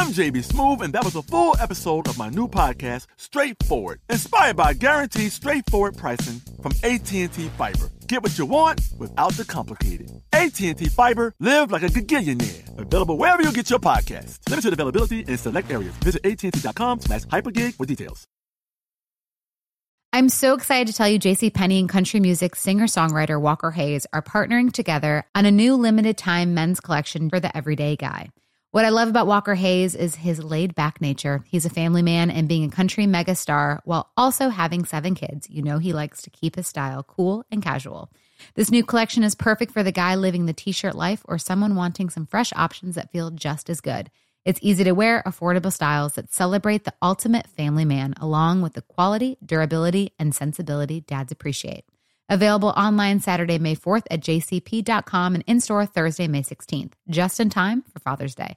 I'm JB Smoove, and that was a full episode of my new podcast, Straightforward, inspired by guaranteed straightforward pricing from AT&T Fiber. Get what you want without the complicated. AT&T Fiber, live like a gigillionaire. Available wherever you get your podcast. Limited availability in select areas. Visit AT&T.com slash hypergig for details. I'm so excited to tell you JC Penney and country music singer-songwriter Walker Hayes are partnering together on a new limited time men's collection for the everyday guy. What I love about Walker Hayes is his laid back nature. He's a family man and being a country megastar while also having seven kids. You know, he likes to keep his style cool and casual. This new collection is perfect for the guy living the t shirt life or someone wanting some fresh options that feel just as good. It's easy to wear, affordable styles that celebrate the ultimate family man, along with the quality, durability, and sensibility dads appreciate. Available online Saturday, May 4th at jcp.com and in store Thursday, May 16th, just in time for Father's Day.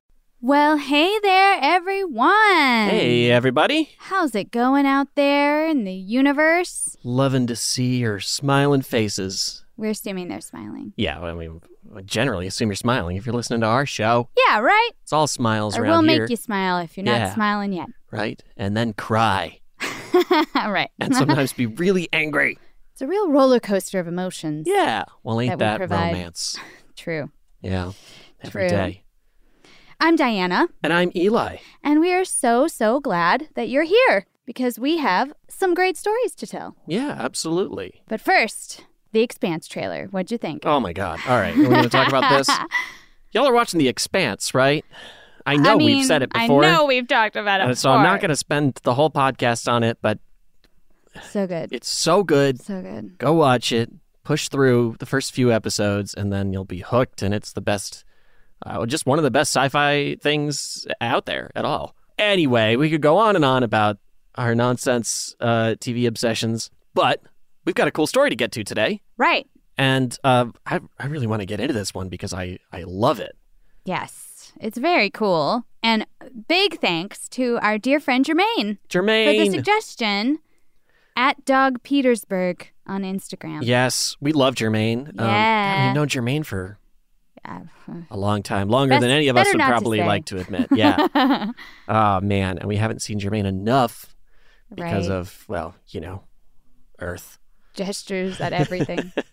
Well, hey there, everyone. Hey, everybody. How's it going out there in the universe? Loving to see your smiling faces. We're assuming they're smiling. Yeah, I mean, I generally assume you're smiling if you're listening to our show. Yeah, right? It's all smiles Or around we'll here. make you smile if you're Yeah. not smiling yet. Right? And then cry. right. And sometimes be really angry. it's a real roller coaster of emotions. Yeah. Well, ain't That we that, provide. romance? True. Yeah. Every True. I'm Diana, And I'm Eli. and we are so, so glad that you're here because we have some great stories to tell. Yeah, absolutely. But first, the Expanse trailer. What'd you think? Oh my God. All right. We're going to talk about this. Y'all are watching The Expanse, right? I know I mean, we've said it before. I know we've talked about it uh, so I'm not going to spend the whole podcast on it, but So good. it's so good. So good. go watch it push through the first few episodes and then you'll be hooked and it's the best uh, just one of the best sci-fi things out there at all anyway we could go on and on about our nonsense uh, tv obsessions but we've got a cool story to get to today Right. and uh, I, I really want to get into this one because I, I love it Yes, it's very cool. And big thanks to our dear friend Jermaine for the suggestion at Dog Petersburg on Instagram. yes we love jermaine um, God, Yeah. we've known jermaine for. A long time longer Best- than any of us would not to probably like to admit yeah Oh man, and we haven't seen Jermaine enough because Right. of well, you know, Earth. Gestures at everything.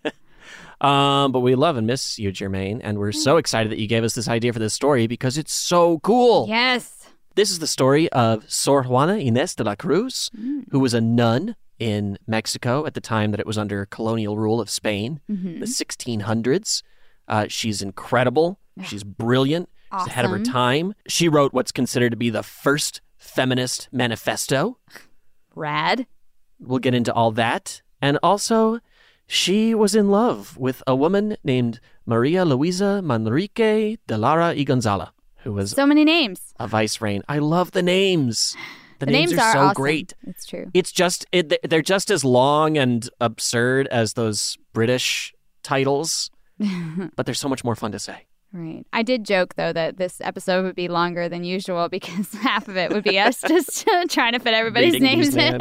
Um, but we love and miss you, Jermaine, and we're so excited that you gave us this idea for this story because it's so cool. yes. This is the story of Sor Juana Inés de la Cruz, who was a nun in Mexico at the time that it was under colonial rule of Spain, Mm-hmm. the 1600s. Uh, she's incredible. She's brilliant. She's ahead of her time. She wrote what's considered to be the first feminist manifesto. Rad. We'll get into all that. And also, she was in love with a woman named Maria Luisa Manrique de Lara y Gonzaga, who was So many names. a vice reign. I love the names. The, The names, are, are so awesome. great. It's true. It's just it, they're just as long and absurd as those British titles, but they're so much more fun to say. Right. I did joke though that this episode would be longer than usual because half of it would be us just trying to fit everybody's Reading names in.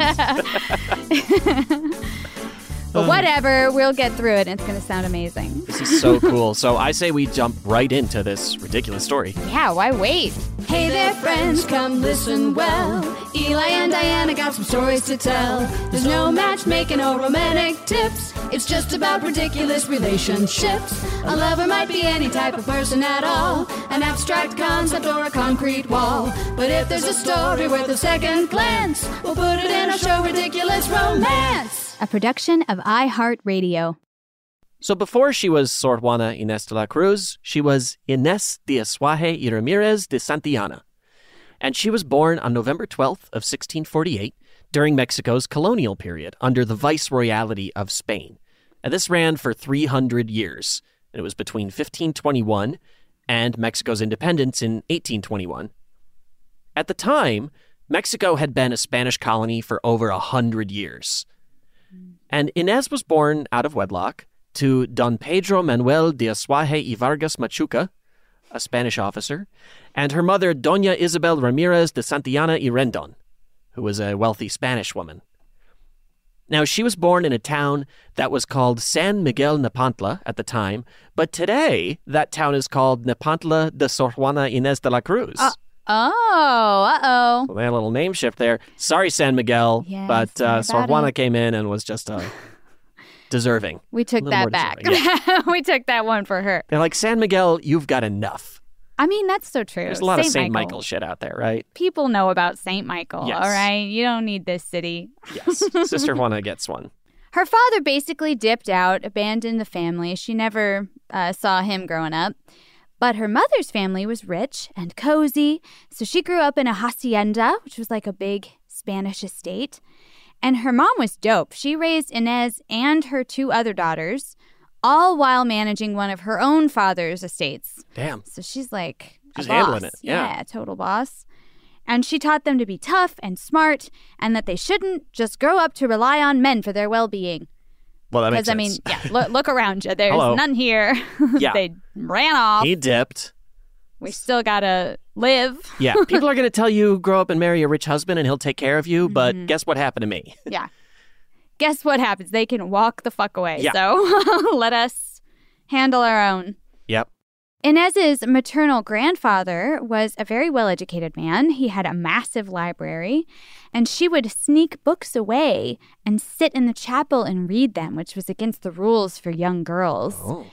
But um, whatever, we'll get through it. and It's going to sound amazing. This is so cool. So I say we jump right into this ridiculous story. Yeah, why wait? Hey there, friends, come listen well. Eli and Diana got some stories to tell. There's no matchmaking or romantic tips. It's just about ridiculous relationships. A lover might be any type of person at all, an abstract concept or a concrete wall. But if there's a story worth a second glance, we'll put it in a show, Ridiculous Romance. A production of iHeartRadio. So before she was Sor Juana Inés de la Cruz, she was Inés de Asuaje y Ramirez de Santillana. And she was born on November 12th of 1648 during Mexico's colonial period under the viceroyalty of Spain. And this ran for 300 years. And it was between 1521 and Mexico's independence in 1821. At the time, Mexico had been a Spanish colony for over a hundred years. And Inez was born out of wedlock to Don Pedro Manuel de Asuaje y Vargas Machuca, a Spanish officer, and her mother, Doña Isabel Ramirez de Santillana y Rendon, who was a wealthy Spanish woman. Now, she was born in a town that was called San Miguel Nepantla at the time, but today that town is called Nepantla de Sor Juana Inés de la Cruz. Uh, Oh, uh oh. So they had a little name shift there. Sorry, San Miguel, Yeah, but uh, Sor came in and was just uh, deserving. We took that back. deserving, we took that one for her. They're like, San Miguel, you've got enough. I mean, that's so true. There's a lot of St. Michael. Michael shit out there, right? People know about St. Michael, Yes. all right? You don't need this city. Yes. Sister Juana gets one. Her father basically dipped out, abandoned the family. She never uh, saw him growing up. But her mother's family was rich and cozy, so she grew up in a hacienda, which was like a big Spanish estate. And her mom was dope. She raised Inez and her two other daughters, all while managing one of her own father's estates. Damn. So she's like She's handling boss. it, yeah. total boss. And she taught them to be tough and smart and that they shouldn't just grow up to rely on men for their well being. Well, that makes Because, I mean, yeah, look, look around you. There's Hello. none here. Yeah. they ran off. he dipped. we still got to live. Yeah. People are going to tell you grow up and marry a rich husband and he'll take care of you, but Mm-hmm. guess what happened to me? Yeah. Guess what happens? They can walk the fuck away. Yeah. So let us handle our own. Yep. Inez's maternal grandfather was a very well educated man. He had a massive library, and she would sneak books away and sit in the chapel and read them, which was against the rules for young girls. Oh,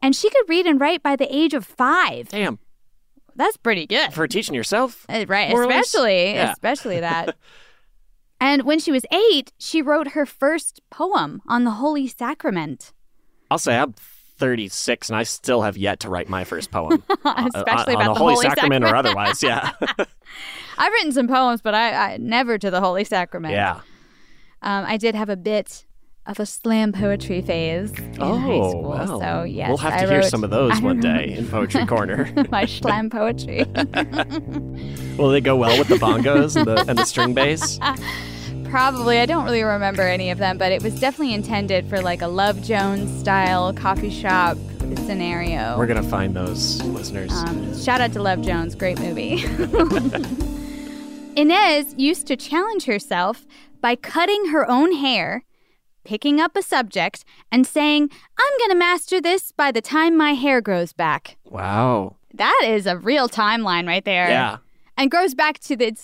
And she could read and write by the age of five. damn. That's pretty good. For teaching yourself? Uh, right, more or less? especially, Yeah. especially that. and when she was eight, she wrote her first poem on the Holy Sacrament. I'll say I'm 36 and I still have yet to write my first poem. Uh, Especially on, about on the Holy, Holy Sacrament, or otherwise. Yeah. I've written some poems, but I, I never to the Holy Sacrament. yeah. Um, I did have a bit of a slam poetry phase in Oh, high school. wow. So, yes. We'll have to I hear wrote- some of those one day in Poetry Corner. My slam poetry. Will they go well with the bongos and the, and the string bass? Probably. I don't really remember any of them, but it was definitely intended for like a Love Jones style coffee shop scenario. We're going to find those listeners. Um, shout out to Love Jones, great movie. Inez used to challenge herself by cutting her own hair, picking up a subject, and saying, I'm going to master this by the time my hair grows back. wow. That is a real timeline right there. Yeah. And grows back to the,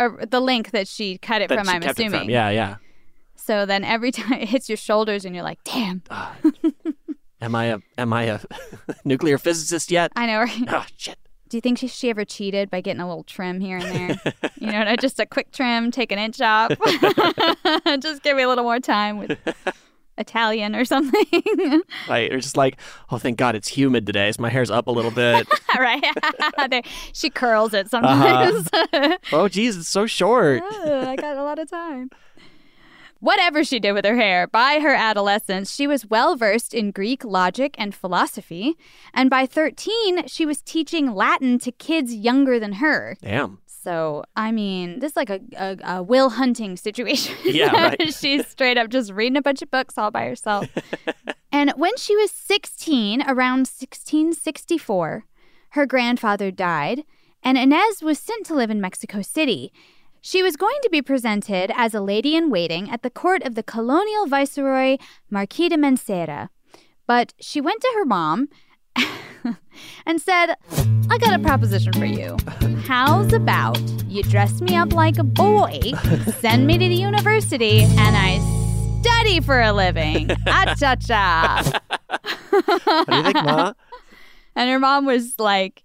uh, the link that she cut it That from, she I'm kept it assuming. from. Yeah, yeah. So then every time it hits your shoulders and you're like, damn, Am I a am I a nuclear physicist yet? I know. Right? Oh shit. Do you think she, she ever cheated by getting a little trim here and there? you know, just a quick trim, take an inch off. just give me a little more time with Italian or something. Right. Or just like, oh thank God it's humid today, so my hair's up a little bit. right? She curls it uh-huh. sometimes. oh geez, it's so short. Oh, I got a lot of time. whatever she did with her hair, by her adolescence, she was well versed in Greek logic and philosophy. And by 13, she was teaching Latin to kids younger than her. Damn. So, I mean, this is like a, a, a Will Hunting situation. Yeah, right. She's straight up just reading a bunch of books all by herself. and when she was 16, around 1664, her grandfather died, and Inez was sent to live in Mexico City. She was going to be presented as a lady in waiting at the court of the colonial viceroy Marquis de Mancera. But she went to her mom and said, I got a proposition for you. How's about you dress me up like a boy, send me to the university, and I study for a living? Ah cha cha. What do you think, Ma? And her mom was like,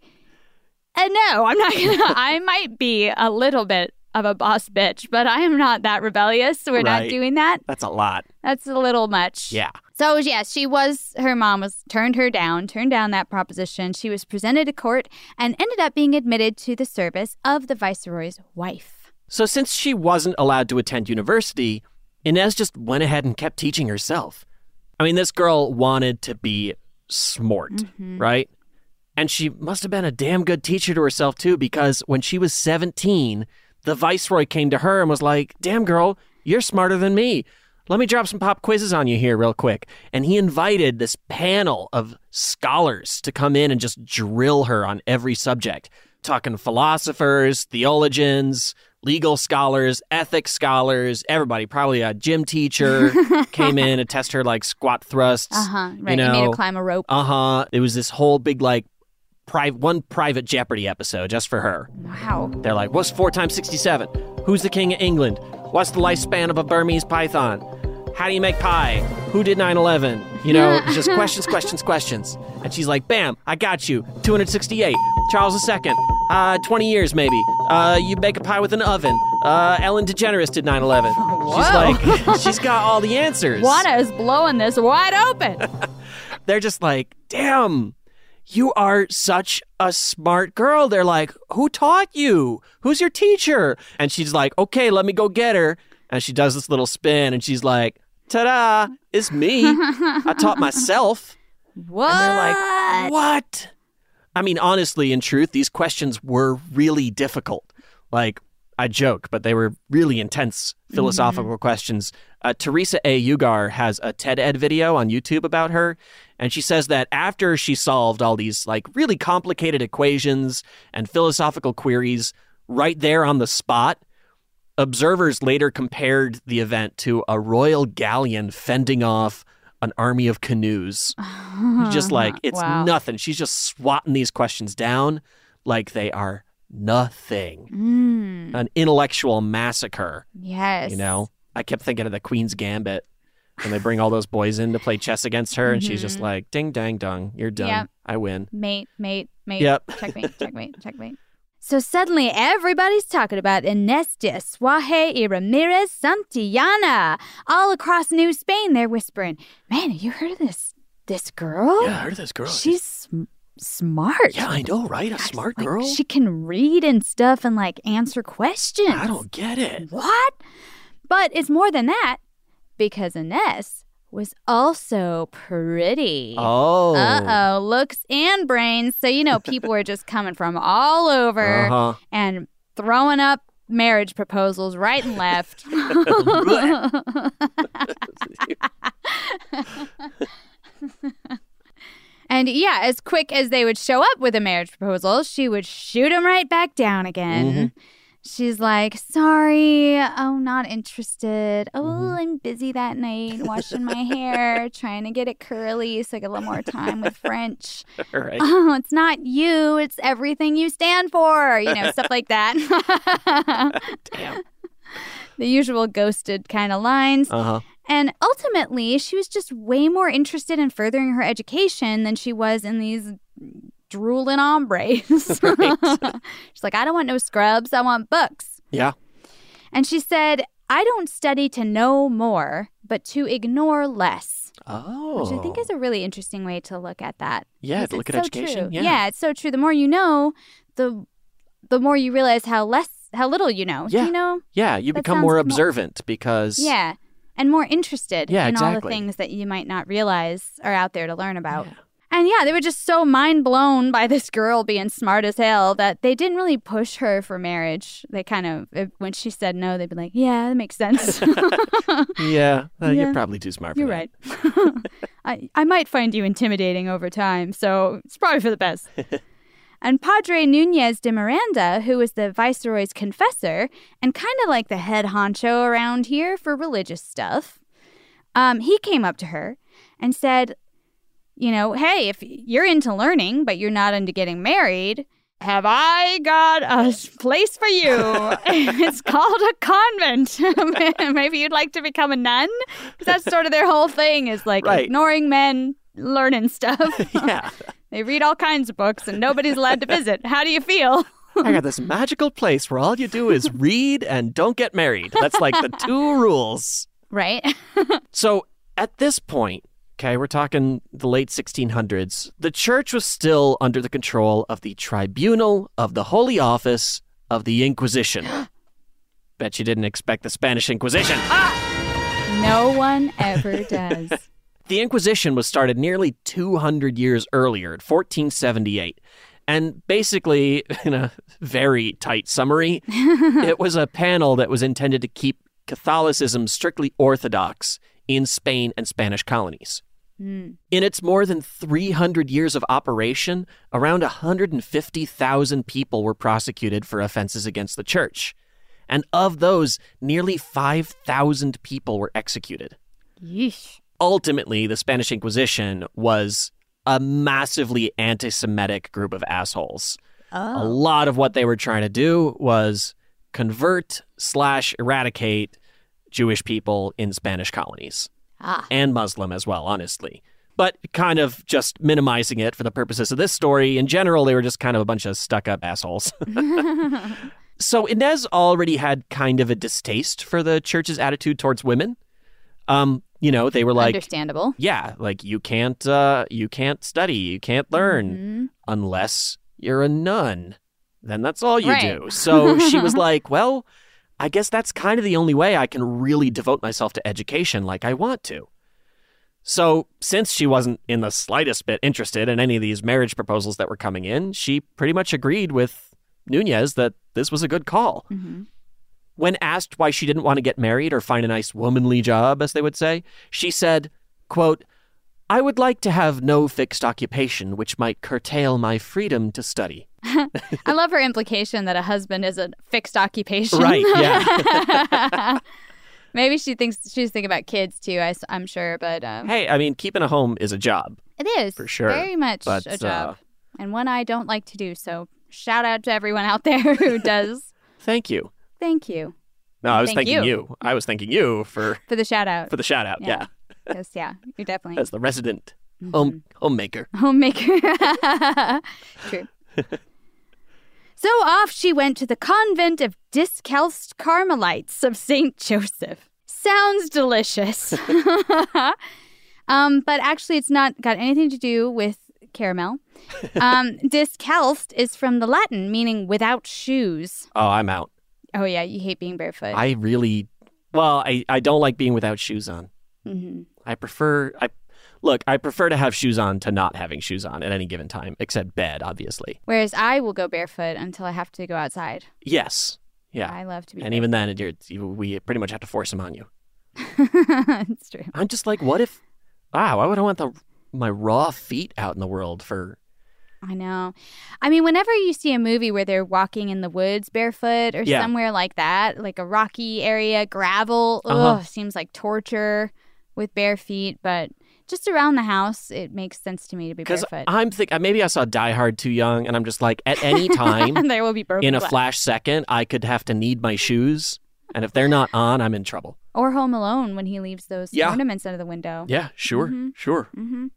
uh, No, I'm not gonna. I might be a little bit of a boss bitch, but I am not that rebellious. We're not doing that. That's a lot. That's a little much. Yeah. So yes, she was her mom was turned her down, turned down that proposition. She was presented to court and ended up being admitted to the service of the viceroy's wife. So since she wasn't allowed to attend university, Inez just went ahead and kept teaching herself. I mean, this girl wanted to be smart, mm-hmm. right? And she must have been a damn good teacher to herself too, because when she was 17, the viceroy came to her and was like, Damn girl, you're smarter than me. Let me drop some pop quizzes on you here, real quick. And he invited this panel of scholars to come in and just drill her on every subject, talking philosophers, theologians, legal scholars, ethics scholars, everybody, probably a gym teacher came in and test her like squat thrusts. Uh huh. Right. You know, made her climb a rope. uh huh. It was this whole big like private one private Jeopardy episode just for her. wow. They're like, "What's four times sixty-seven? Who's the king of England? What's the lifespan of a Burmese python? How do you make pie? Who did 9/11?" You know, just questions, questions, questions. And she's like, "Bam, I got you. 268. Charles II. Uh, 20 years maybe. Uh, you bake a pie with an oven. Uh, Ellen DeGeneres did 9/11." She's like, she's got all the answers. Juana is blowing this wide open. they're just like, damn, you are such a smart girl. They're like, who taught you? Who's your teacher? And she's like, okay, let me go get her. And she does this little spin and she's like, ta da, it's me. I taught myself. what? And they're like, what? I mean, honestly, in truth, these questions were really difficult. Like, I joke, but they were really intense philosophical questions. Uh, Theresa A. Yugar has a TED Ed video on YouTube about her, and she says that after she solved all these like really complicated equations and philosophical queries right there on the spot, observers later compared the event to a royal galleon fending off an army of canoes. just like it's Wow. nothing. She's just swatting these questions down like they are nothing. Mm, An intellectual massacre. yes. You know, I kept thinking of the Queen's Gambit when they bring all those boys in to play chess against her, and she's just like, "Ding dang dong, you're done. Yep. I win." Mate, mate, mate. Yep. Checkmate, checkmate, checkmate. So suddenly everybody's talking about de Suaje y Ramirez Santillana. All across New Spain, they're whispering, Man, have you heard of this this girl? Yeah, I heard of this girl. She's smart. yeah, I know, right? A smart Like, girl. She can read and stuff and like answer questions. I don't get it. What? But it's more than that because Inés was also pretty. Oh. Uh oh, looks and brains. So, you know, people were just coming from all over Uh huh. and throwing up marriage proposals right and left. and yeah, as quick as they would show up with a marriage proposal, she would shoot them right back down again. She's like, sorry, oh, not interested. Oh, I'm busy that night washing my hair, trying to get it curly so I get a little more time with French. Right. Oh, it's not you, it's everything you stand for, you know, stuff like that. Damn. the usual ghosted kind of lines. Uh huh. And ultimately, she was just way more interested in furthering her education than she was in these drooling hombres. She's like, I don't want no scrubs, I want books. Yeah. And she said, I don't study to know more, but to ignore less. Oh. Which I think is oh. a really interesting way to look at that. Yeah, to look at so education. True. Yeah. it's so true. The more you know, the the more you realize how less how little you know. Yeah. You know? Yeah, you That become more mo- observant because Yeah. And more interested Yeah, in all the things that you might not realize are out there to learn about. And yeah, they were just so mind blown by this girl being smart as hell that they didn't really push her for marriage. They kind of, when she said no, they'd be like, yeah, that makes sense. Yeah, uh, Yeah. you're probably too smart for You're that. right. I, I might find you intimidating over time, so it's probably for the best. and Padre Nunez de Miranda, who was the viceroy's confessor and kind of like the head honcho around here for religious stuff, um, he came up to her and said, you know, hey, if you're into learning, but you're not into getting married, have I got a place for you? it's called a convent. Maybe you'd like to become a nun? Because that's sort of their whole thing is like Right. ignoring men, learning stuff. Yeah. They read all kinds of books and nobody's allowed to visit. How do you feel? I got this magical place where all you do is read and don't get married. That's like the two rules. Right? So at this point, okay, we're talking the late 1600s, the church was still under the control of the Tribunal of the Holy Office of the Inquisition. Bet you didn't expect the Spanish Inquisition. Ah! no one ever does. The Inquisition was started nearly 200 years earlier, in 1478. And basically, in a very tight summary, it was a panel that was intended to keep Catholicism strictly orthodox in Spain and Spanish colonies. Hmm. In its more than 300 years of operation, around 150,000 people were prosecuted for offenses against the church. And of those, nearly 5,000 people were executed Yeesh. Ultimately the Spanish Inquisition was a massively anti Semitic group of assholes. A lot of what they were trying to do was convert slash eradicate Jewish people in Spanish colonies. Ah. And Muslim as well, honestly. But kind of just minimizing it for the purposes of this story. In general, they were just kind of a bunch of stuck up assholes. so Inez already had kind of a distaste for the church's attitude towards women. Um, you know, they were like, Understandable. yeah, like you can't uh you can't study, you can't learn Mhm. unless you're a nun. Then that's all you Right. do. So she was like, well, I guess that's kind of the only way I can really devote myself to education like I want to. So, since she wasn't in the slightest bit interested in any of these marriage proposals that were coming in, she pretty much agreed with Nunez that this was a good call. Mhm. When asked why she didn't want to get married or find a nice womanly job, as they would say, she said, quote, I would like to have no fixed occupation which might curtail my freedom to study. I love her implication that a husband is a fixed occupation. Right, yeah. Maybe she thinks she's thinking about kids too. I, am sure, but um, Hey, I mean, keeping a home is a job. it is for sure, very much but, a job, uh, and one I don't like to do. So shout out to everyone out there who does. Thank you. Thank you No, I was Thank thanking you. you. I was thanking you for for the shout out. for the shout out. Yeah. Yeah. Because yeah, you're definitely As the resident Mm-hmm. home homemaker. homemaker. True. So off she went to the convent of Discalced Carmelites of St. Joseph. Sounds delicious. um, but actually, it's not got anything to do with caramel. Um, discalced is from the Latin, meaning without shoes. Oh, I'm out. Oh, yeah, you hate being barefoot. I really well, I, I don't like being without shoes on. hmm I prefer I look, I prefer to have shoes on to not having shoes on at any given time, except bed, obviously. Whereas I will go barefoot until I have to go outside. Yes. Yeah. I love to be and even then, it- you're, you- we pretty much have to force them on you. it's true. I'm just like, what if? Wow, why would I want the my raw feet out in the world for? I know. I mean, whenever you see a movie where they're walking in the woods barefoot or Yeah. somewhere like that, like a rocky area, gravel, Uh-huh. ugh, seems like torture with bare feet. But just around the house, it makes sense to me to be barefoot. I'm think maybe I saw Die Hard too young, and I'm just like, at any time there will be broken in a glass. flash second, I could have to need my shoes, and if they're not on, I'm in trouble. Or Home Alone when he leaves those Yeah. ornaments out of the window. Yeah, sure, Mhm. sure. hmm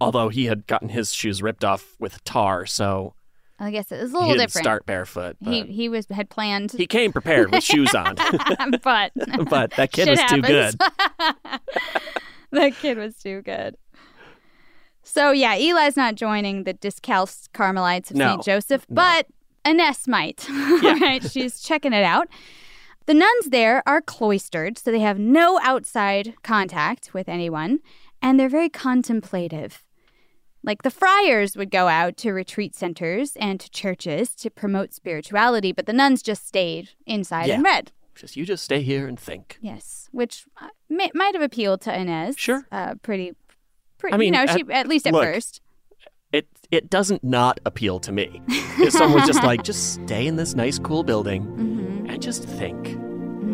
Although he had gotten his shoes ripped off with tar, so I guess it was a he little didn't different. start barefoot. He he, he was had planned, He came prepared with shoes on, but but that kid was too good. happens. that kid was too good. So yeah, Eli's not joining the Discalced Carmelites of No, St. Joseph, no. but Ines might. Yeah. right? She's checking it out. The nuns there are cloistered, so they have no outside contact with anyone, and they're very contemplative. Like the friars would go out to retreat centers and to churches to promote spirituality, but the nuns just stayed inside and read. Just you just stay here and think. Yes, which uh, may, might have appealed to Inez. Sure. Uh, pretty, pretty. I mean, you know, at- she at least at look, first. It it doesn't not appeal to me. If someone's just like, just stay in this nice cool building Mm-hmm. and just think.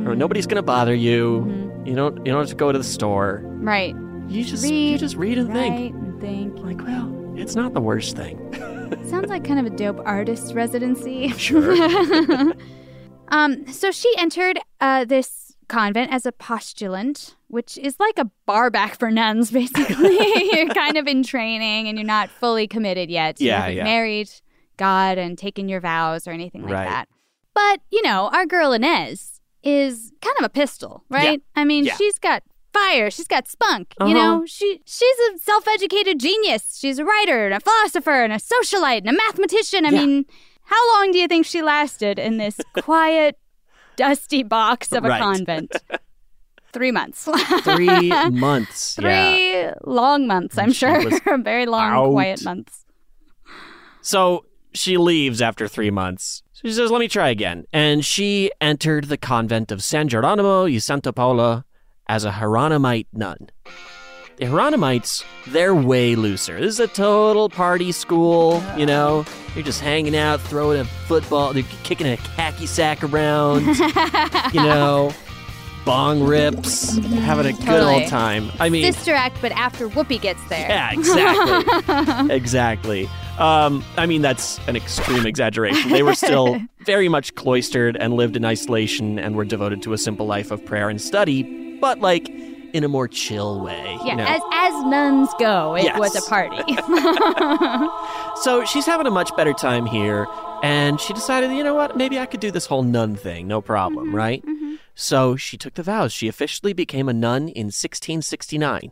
Or nobody's gonna bother you. You don't you don't have to go to the store. Right. You just read, you just read and write, think. And think. Like, well, it's not the worst thing. Sounds like kind of a dope artist residency. Sure. um, so she entered uh, this convent as a postulant, which is like a bar back for nuns, basically. you're kind of in training and you're not fully committed yet. You Yeah, yeah. married God and taken your vows or anything like Right. that. But, you know, our girl Inez is kind of a pistol, right? I mean, Yeah. she's got fire, she's got spunk. Uh-huh. You know, she she's a self-educated genius. She's a writer and a philosopher and a socialite and a mathematician. I Yeah. mean, how long do you think she lasted in this quiet, dusty box of a Right. convent? Three months. Three months. Three Yeah. long months, I'm She sure. Very long, out. quiet months. So she leaves after three months. She says, let me try again. And she entered the convent of San Geronimo y Santa Paula as a Hieronymite nun. The Hieronymites, they're way looser. This is a total party school, you know? You're just hanging out, throwing a football, they're kicking a khaki sack around, you know? Bong rips, having a good Totally. old time. I mean, Sister Act, but after Whoopi gets there. yeah, exactly. exactly. Um, I mean, that's an extreme exaggeration. They were still very much cloistered and lived in isolation and were devoted to a simple life of prayer and study, but like in a more chill way. Yeah, you know? as as nuns go, it Yes. was a party. So she's having a much better time here, and she decided, you know what, maybe I could do this whole nun thing, no problem, Mm-hmm, right? So she took the vows. She officially became a nun in 1669.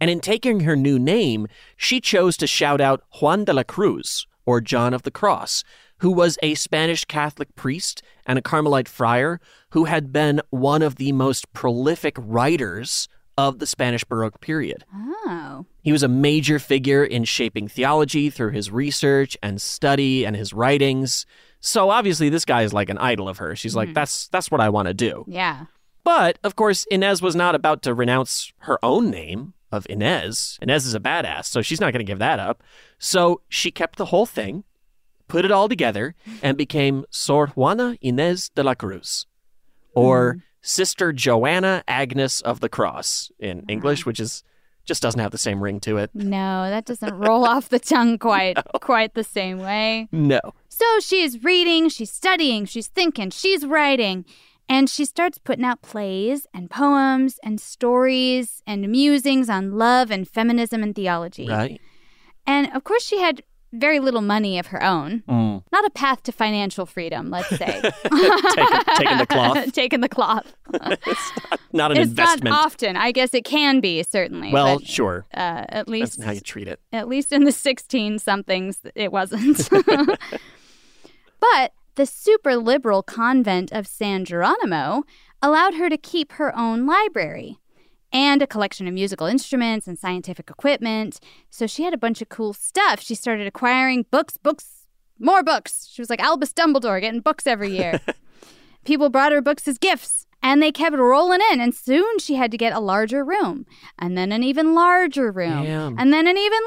And in taking her new name, she chose to shout out Juan de la Cruz, or John of the Cross, who was a Spanish Catholic priest and a Carmelite friar who had been one of the most prolific writers of the Spanish Baroque period. oh. He was a major figure in shaping theology through his research and study and his writings. So obviously this guy is like an idol of hers. She's like mm-hmm. that's that's what I want to do. Yeah. But of course Inez was not about to renounce her own name of Inez. Inez is a badass, so she's not going to give that up. So she kept the whole thing, put it all together and became Sor Juana Inez de la Cruz or mm-hmm. Sister Joanna Agnes of the Cross in English, which is just doesn't have the same ring to it. No, that doesn't roll off the tongue quite quite the same way. No. So she's reading, she's studying, she's thinking, she's writing, and she starts putting out plays and poems and stories and musings on love and feminism and theology. Right? And of course, she had very little money of her own. Mm. Not a path to financial freedom, let's say. Taking, taking the cloth. Taking the cloth. Not an it's investment. not often. I guess it can be certainly. well, but, sure. uh, at That's least how you treat it. at least in the 16 somethings, it wasn't. but the super liberal convent of San Geronimo allowed her to keep her own library and a collection of musical instruments and scientific equipment. So she had a bunch of cool stuff. She started acquiring books, books, more books. She was like Albus Dumbledore getting books every year. People brought her books as gifts. And they kept rolling in, and soon she had to get a larger room, and then an even larger room, Damn. and then an even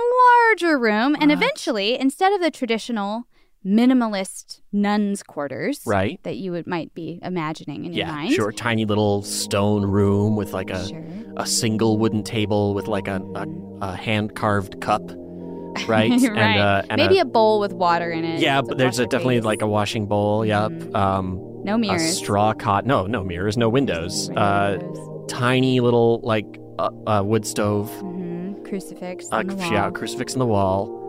larger room, and eventually, instead of the traditional minimalist nuns' quarters Right. that you would might be imagining in your Yeah, mind, sure. Tiny little stone room with like a Sure. a single wooden table with like a a, a hand carved cup, right? right? And, uh, and Maybe a, bowl with water in it. yeah, but there's a, definitely face. Mm-hmm. like a washing bowl. Yep. Um, no a mirrors. straw cot. No, no mirrors, no windows. Uh, windows. tiny little like uh, uh, wood stove. Mhm. Crucifix Uh, on the wall. yeah, crucifix on the wall.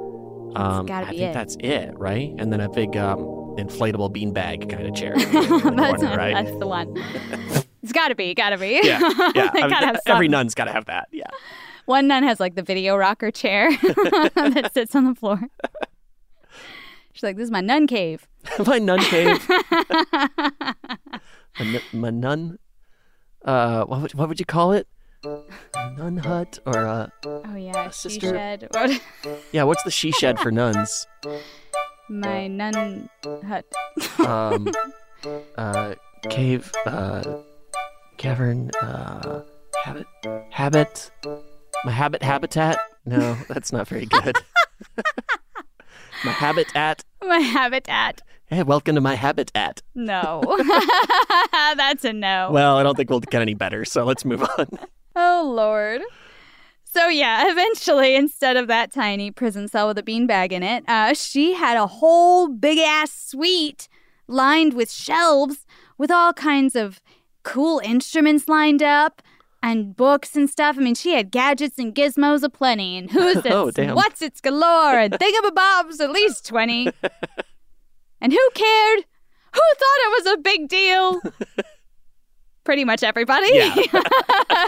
Um, I think it. that's it, right? And then a big um, inflatable beanbag kind of chair. that's, corner, right? that's the one. it's got to be, got to be. yeah, yeah. I mean, every nun's got to have that. Yeah. One nun has like the video rocker chair that sits on the floor. She's like, "This is my nun cave." My nun cave. My nun. Uh, what would, what would you call it? A nun hut or a Oh yeah, she sister- shed. What? yeah? What's the she shed for nuns? My nun hut. Um, uh, cave, uh, cavern, uh, habit, habit, my habit habitat. No, that's not very good. my habitat. My habitat. Hey, welcome to my habitat. No. That's a no. Well, I don't think we'll get any better, so let's move on. Oh, Lord. So, yeah, eventually, instead of that tiny prison cell with a beanbag in it, uh, she had a whole big ass suite lined with shelves with all kinds of cool instruments lined up and books and stuff. I mean, she had gadgets and gizmos aplenty, and who's this? Oh, damn. What's it's galore, and thingamabobs at least 20. and who cared? Who thought it was a big deal? Pretty much everybody. Yeah.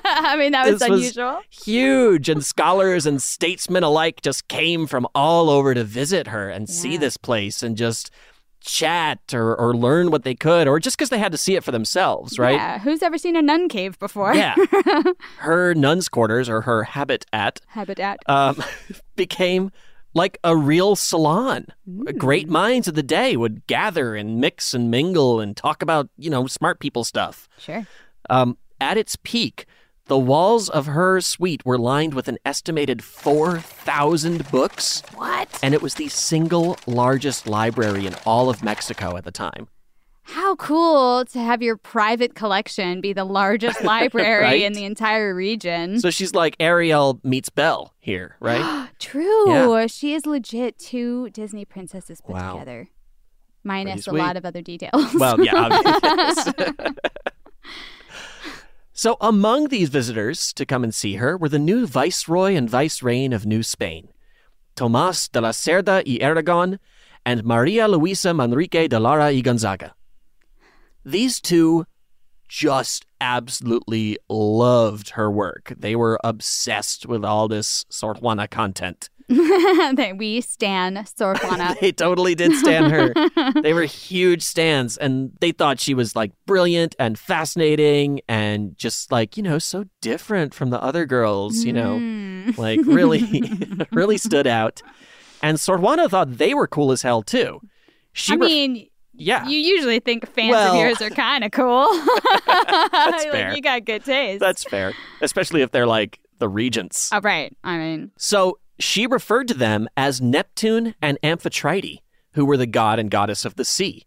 I mean, that was This was- unusual. Huge, and scholars and statesmen alike just came from all over to visit her and see this place and just chat or, or learn what they could, or just because they had to see it for themselves, right? Yeah. Who's ever seen a nun cave before? Yeah. her nuns' quarters or her habitat Habitat. um, became like a real salon. Great minds of the day would gather and mix and mingle and talk about, you know, smart people stuff. Sure. Um, at its peak, the walls of her suite were lined with an estimated 4,000 books, What? and it was the single largest library in all of Mexico at the time. How cool to have your private collection be the largest library Right? in the entire region. So she's like Ariel meets Belle here, right? True. Yeah. She is legit two Disney princesses put Wow. together. Minus a lot of other details. Well, yeah. obviously. so, among these visitors to come and see her were the new viceroy and vicereine of New Spain, Tomas de la Cerda y Aragon, and Maria Luisa Manrique de Lara y Gonzaga. These two just absolutely loved her work. They were obsessed with all this Sor Juana content. We stan Sor Juana. they totally did stand her. they were huge stands and they thought she was like brilliant and fascinating and just like, you know, so different from the other girls, you know, Mm. like really, really stood out. And Sor Juana thought they were cool as hell too. She I ref- mean, yeah, you usually think fans Well- of yours are kind of cool. That's Like, fair. You got good taste. that's fair, especially if they're like the regents. oh, right. I mean, So she referred to them as Neptune and Amphitrite, who were the god and goddess of the sea,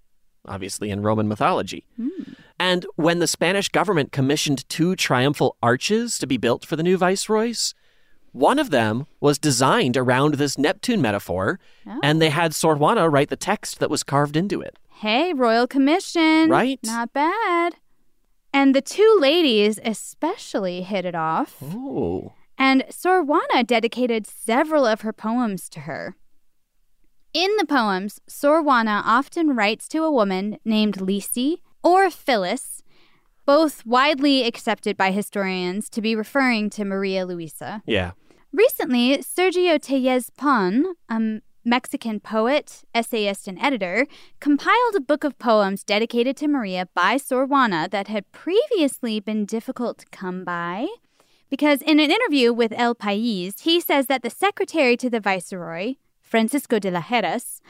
obviously in Roman mythology. Hmm. And when the Spanish government commissioned two triumphal arches to be built for the new viceroys, one of them was designed around this Neptune metaphor, and they oh. had Sor Juana write the text that was carved into it. Hey, Royal Commission. Right? Not bad. And the two ladies especially hit it off. Oh. And Sor Juana dedicated several of her poems to her. In the poems, Sor Juana often writes to a woman named Lisi or Phyllis, both widely accepted by historians to be referring to Maria Luisa. Yeah. Recently, Sergio Tellez Pon, a Mexican poet, essayist, and editor, compiled a book of poems dedicated to Maria by Sor Juana that had previously been difficult to come by. Because in an interview with El País, he says that the secretary to the viceroy, Francisco de la Heras,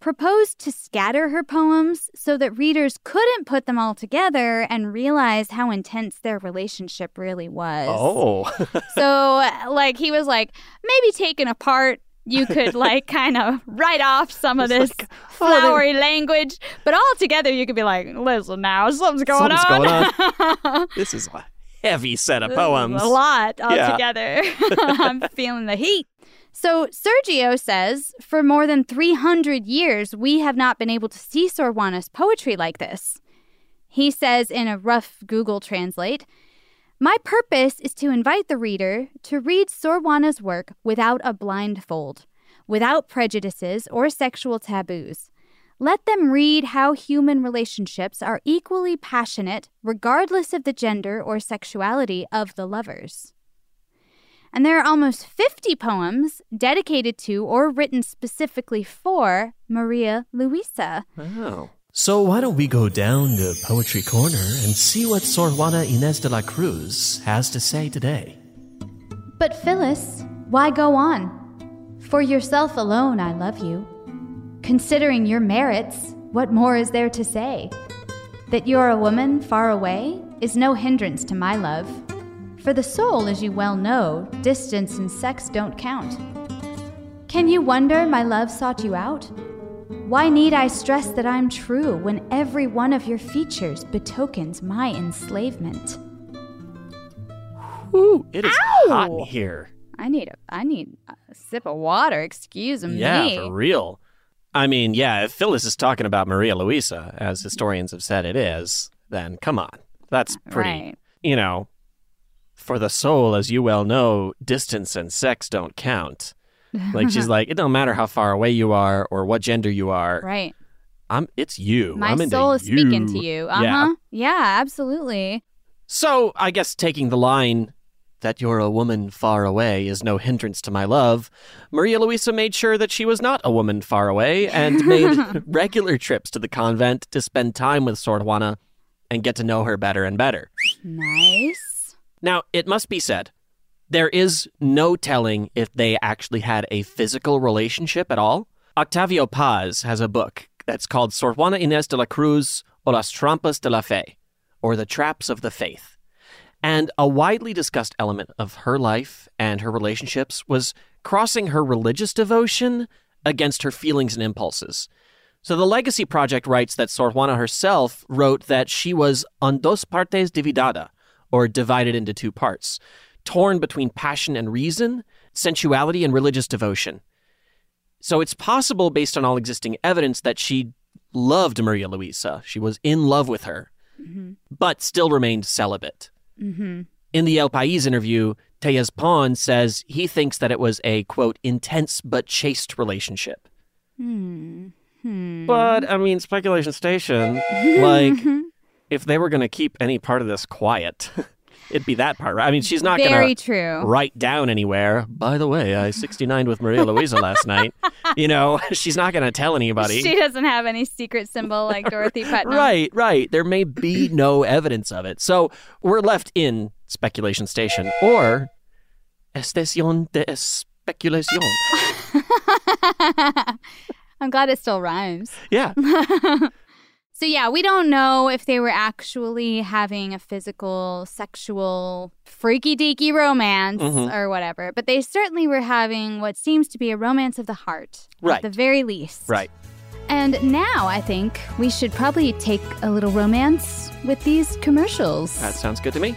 proposed to scatter her poems so that readers couldn't put them all together and realize how intense their relationship really was. Oh. So, like, he was like, maybe taken apart, you could, like, kind of write off some of this oh, they- flowery language, but all together, you could be like, listen now, something's going Something's on. going this is a heavy set of poems. A lot Yeah. altogether. I'm feeling the heat. So Sergio says, for more than 300 years, we have not been able to see Sor Juana's poetry like this. He says in a rough Google translate, my purpose is to invite the reader to read Sor Juana's work without a blindfold, without prejudices or sexual taboos. Let them read how human relationships are equally passionate, regardless of the gender or sexuality of the lovers. And there are almost 50 poems dedicated to or written specifically for Maria Luisa. Oh. So why don't we go down to Poetry Corner and see what Sor Juana Inez de la Cruz has to say today? But Phyllis, why go on? For yourself alone, I love you. Considering your merits, what more is there to say? That you're a woman far away is no hindrance to my love. For the soul, as you well know, distance and sex don't count. Can you wonder my love sought you out? Why need I stress that I'm true when every one of your features betokens my enslavement? Ooh, it is Ow! hot in here. I need a I need a sip of water. Excuse me. Yeah, for real. I mean, yeah, if Phyllis is talking about Maria Luisa, as historians have said it is, then come on. That's pretty, Right. you know, for the soul, as you well know, distance and sex don't count. Like she's like, it don't matter how far away you are or what gender you are. Right. I'm it's you. My I'm soul is speaking to you. Uh huh. Yeah. Yeah. absolutely. So I guess taking the line that you're a woman far away is no hindrance to my love, Maria Luisa made sure that she was not a woman far away and made regular trips to the convent to spend time with Sor Juana and get to know her better and better. Nice. Now, it must be said, there is no telling if they actually had a physical relationship at all. Octavio Paz has a book that's called Sor Juana Inés de la Cruz o las Trampas de la Fe, or The Traps of the Faith. And a widely discussed element of her life and her relationships was crossing her religious devotion against her feelings and impulses. So the Legacy Project writes that Sor Juana herself wrote that she was en dos partes dividida, or divided into two parts, torn between passion and reason, sensuality and religious devotion. So it's possible, based on all existing evidence, that she loved Maria Luisa. She was in love with her, but still remained celibate. Mm-hmm. In the El País interview, Tellez Pon says he thinks that it was a, quote, intense but chaste relationship. Hmm. Hmm. But, I mean, Speculation Station, like, if they were going to keep any part of this quiet, it'd be that part, right? I mean, she's not going to write down anywhere, by the way, I 69 with Maria Luisa last night. You know, she's not going to tell anybody. She doesn't have any secret symbol like Dorothy Putnam. Right, right. There may be no evidence of it. So we're left in speculation station or estación de especulación. I'm glad it still rhymes. Yeah. So yeah, we don't know if they were actually having a physical, sexual, freaky deaky romance Mhm. or whatever, but they certainly were having what seems to be a romance of the heart, Right. at the very least. Right. And now I think we should probably take a little romance with these commercials. That sounds good to me.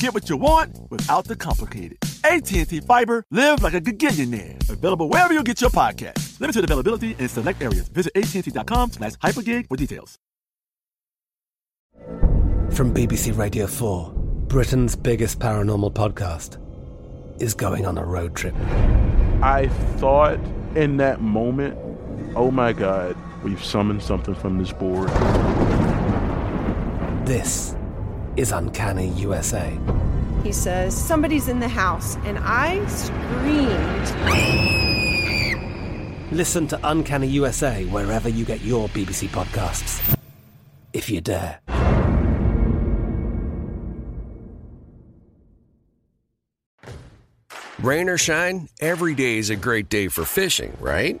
Get what you want without the complicated. AT&T Fiber, live like a gigillionaire. Available wherever you get your podcast. Limited availability in select areas. Visit AT&T.com slash hypergig for details. From BBC Radio 4, Britain's biggest paranormal podcast is going on a road trip. I thought in that moment, oh my God, we've summoned something from this board. This is Uncanny USA. He says, Somebody's in the house, and I screamed. Listen to Uncanny USA wherever you get your BBC podcasts, if you dare. Rain or shine, every day is a great day for fishing, right?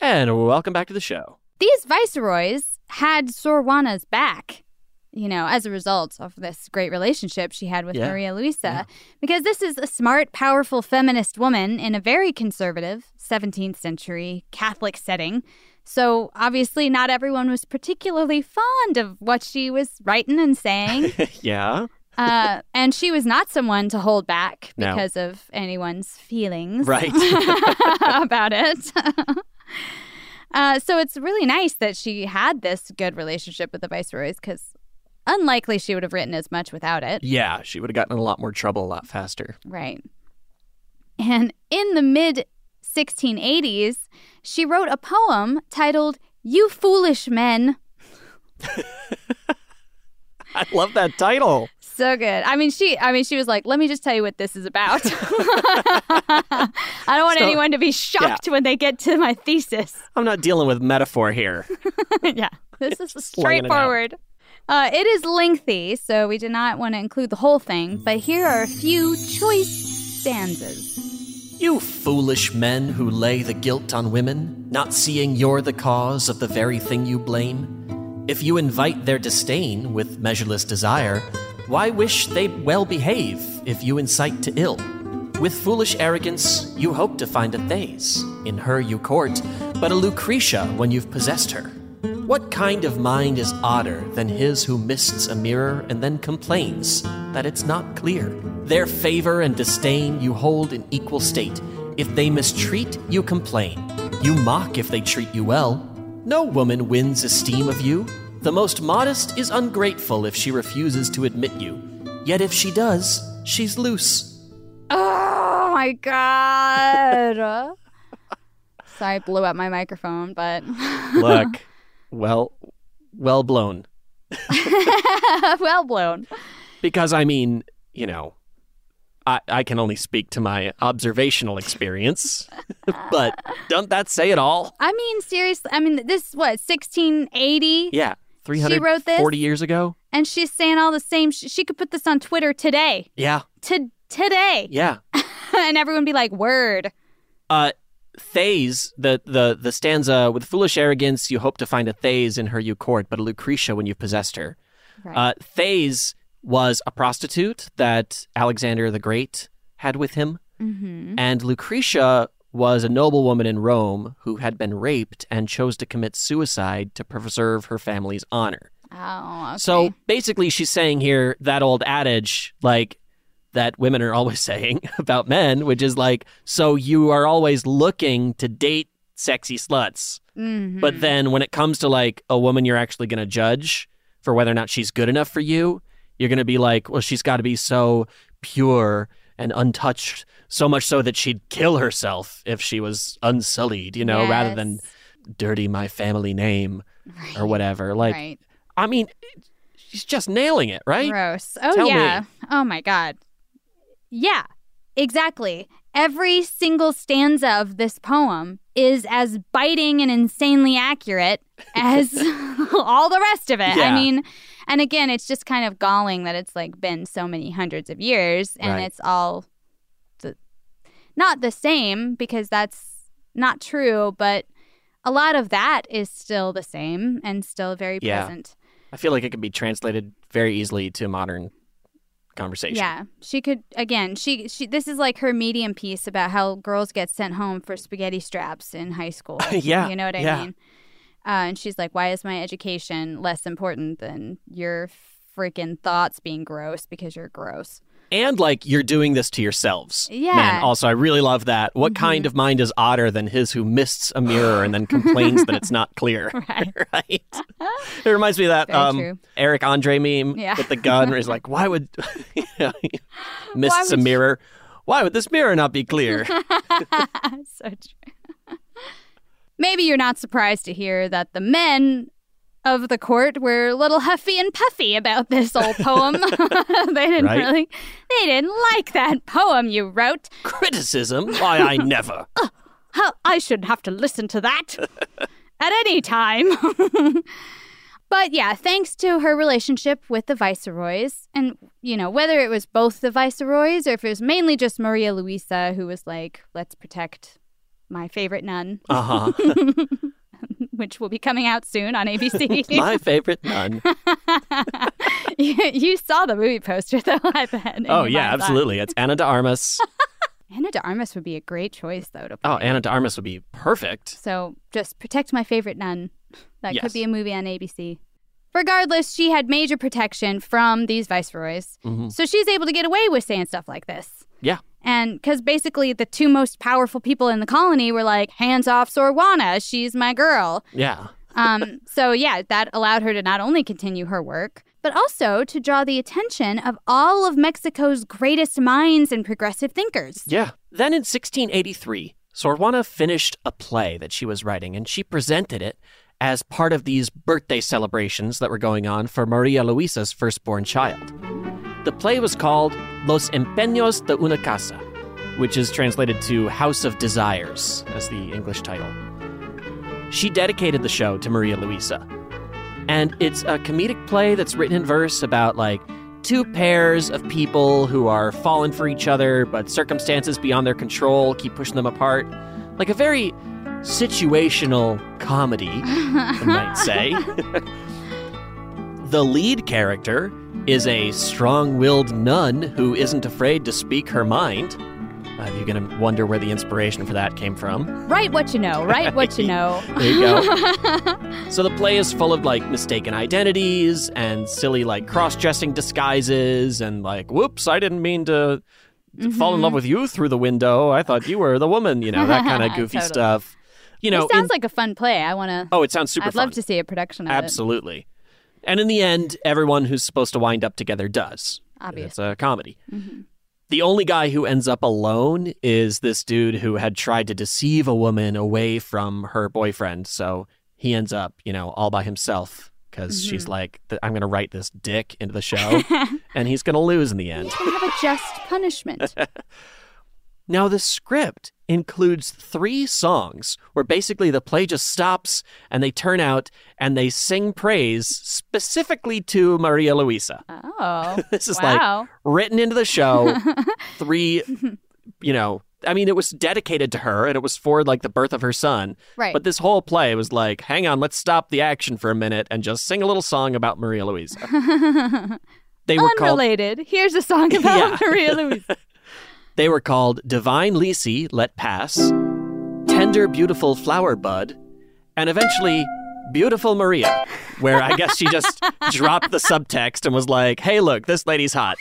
And welcome back to the show. These viceroys had Sor Juana's back, you know, as a result of this great relationship she had with Yeah. Maria Luisa, because this is a smart, powerful feminist woman in a very conservative 17th century Catholic setting. So obviously, not everyone was particularly fond of what she was writing and saying. yeah. uh, and she was not someone to hold back No. because of anyone's feelings Right. about it. uh, so it's really nice that she had this good relationship with the viceroys because unlikely she would have written as much without it. Yeah, she would have gotten in a lot more trouble a lot faster. Right. And in the mid 1680s, she wrote a poem titled You Foolish Men. I love that title. So good. I mean, she. I mean, she was like, "Let me just tell you what this is about." I don't want So- anyone to be shocked when they get to my thesis. I'm not dealing with metaphor here. yeah, this is Just it straightforward. Uh, it is lengthy, so we did not want to include the whole thing. But here are a few choice stanzas. You foolish men who lay the guilt on women, not seeing you're the cause of the very thing you blame. If you invite their disdain with measureless desire, why wish they'd well behave if you incite to ill? With foolish arrogance, you hope to find a Thais. In her you court, but a Lucretia when you've possessed her. What kind of mind is odder than his who mists a mirror and then complains that it's not clear? Their favor and disdain you hold in equal state. If they mistreat, you complain. You mock if they treat you well. No woman wins esteem of you. The most modest is ungrateful if she refuses to admit you. Yet if she does, she's loose. Oh my god! Sorry, I blew up my microphone, but Look, well, well blown. well blown. Because I mean, you know, I, I can only speak to my observational experience, but don't that say it all? I mean, seriously. I mean, this what 1680. Yeah, She wrote this? forty years ago. and she's saying all the same. Sh- she could put this on Twitter today. Yeah, To today, yeah. and everyone be like, "Word." Uh, Thais, the, the the stanza with foolish arrogance, you hope to find a Thais in her you court, but a Lucretia when you've possessed her. Right. Uh, Thais was a prostitute that Alexander the Great had with him, Mm-hmm. and Lucretia was a noblewoman in Rome who had been raped and chose to commit suicide to preserve her family's honor. Oh, okay. So basically, she's saying here that old adage, like that women are always saying about men, which is like, so you are always looking to date sexy sluts. Mhm. But then when it comes to like a woman you're actually going to judge for whether or not she's good enough for you, you're going to be like, well, she's got to be so pure and untouched, so much so that she'd kill herself if she was unsullied, you know, rather than dirty my family name or whatever. Like, right. I mean, she's just nailing it, right? Gross. Oh Tell yeah. me. Oh my god. Yeah. Exactly. Every single stanza of this poem is as biting and insanely accurate as all the rest of it. I mean, and again, it's just kind of galling that it's like been so many hundreds of years and Right. it's all the, not the same because that's not true, but a lot of that is still the same and still very Yeah. present. I feel like it could be translated very easily to modern conversation. Yeah, she could again. She she. This is like her medium piece about how girls get sent home for spaghetti straps in high school. Yeah, you know what I yeah. mean. Uh, and she's like, "Why is my education less important than your freaking thoughts being gross because you're gross?" And like you're doing this to yourselves. Yeah. Mm-hmm. Man, also I really love that. What kind of mind is odder than his who mists a mirror and then complains that it's not clear? Right. right. It reminds me of that um. Eric Andre meme Yeah. with the gun where he's like, Why would you know, mists a would you- mirror? Why would this mirror not be clear? so true. Maybe you're not surprised to hear that the men of the court were a little huffy and puffy about this old poem. they didn't Right. really, they didn't like that poem you wrote. Criticism? Why I never. How I shouldn't have to listen to that at any time. but yeah, thanks to her relationship with the viceroys, and you know, whether it was both the viceroys or if it was mainly just Maria Luisa who was like, let's protect my favorite nun. Uh-huh. Which will be coming out soon on ABC. My favorite nun. you, you saw the movie poster though, I bet. Oh yeah, absolutely. It's Ana de Armas. Ana de Armas would be a great choice though to Oh, Ana de Armas would be perfect. So just protect my favorite nun. That Yes. could be a movie on ABC. Regardless, she had major protection from these viceroys. Mhm. So she's able to get away with saying stuff like this. Yeah. And because basically the two most powerful people in the colony were like, hands off Sor Juana, she's my girl. Yeah. Um, so yeah, that allowed her to not only continue her work, but also to draw the attention of all of Mexico's greatest minds and progressive thinkers. Yeah. Then in 1683, Sor Juana finished a play that she was writing, and she presented it as part of these birthday celebrations that were going on for Maria Luisa's firstborn child. The play was called Los Empeños de una Casa, which is translated to House of Desires as the English title. She dedicated the show to Maria Luisa. And it's a comedic play that's written in verse about like two pairs of people who are falling for each other, but circumstances beyond their control keep pushing them apart. Like a very situational comedy, I might say. the lead character is a strong willed nun who isn't afraid to speak her mind. Uh, you're going to wonder where the inspiration for that came from. Write what you know, write what you know. There you go. So the play is full of like mistaken identities and silly like cross-dressing disguises and like whoops, I didn't mean to fall in love with you through the window. I thought you were the woman, you know, that kind of goofy Totally. stuff. You know, it sounds in- like a fun play. I want to. Oh, it sounds super I'd love to see a production of it. Absolutely. And in the end, everyone who's supposed to wind up together does. Obvious. It's a comedy. Mhm. The only guy who ends up alone is this dude who had tried to deceive a woman away from her boyfriend. So he ends up, you know, all by himself because she's Mhm. like, I'm going to write this dick into the show and he's going to lose in the end. Can have a just punishment. Now, the script includes three songs where basically the play just stops and they turn out and they sing praise specifically to Maria Luisa. Oh, this is wow. like written into the show. three, you know, I mean, it was dedicated to her and it was for like the birth of her son. Right. But this whole play was like, hang on, let's stop the action for a minute and just sing a little song about Maria Luisa. They were called Unrelated. Here's a song about Yeah. Maria Luisa. They were called Divine Lisi, Let Pass, Tender Beautiful Flower Bud, and eventually Beautiful Maria, where I guess she just dropped the subtext and was like, hey, look, this lady's hot.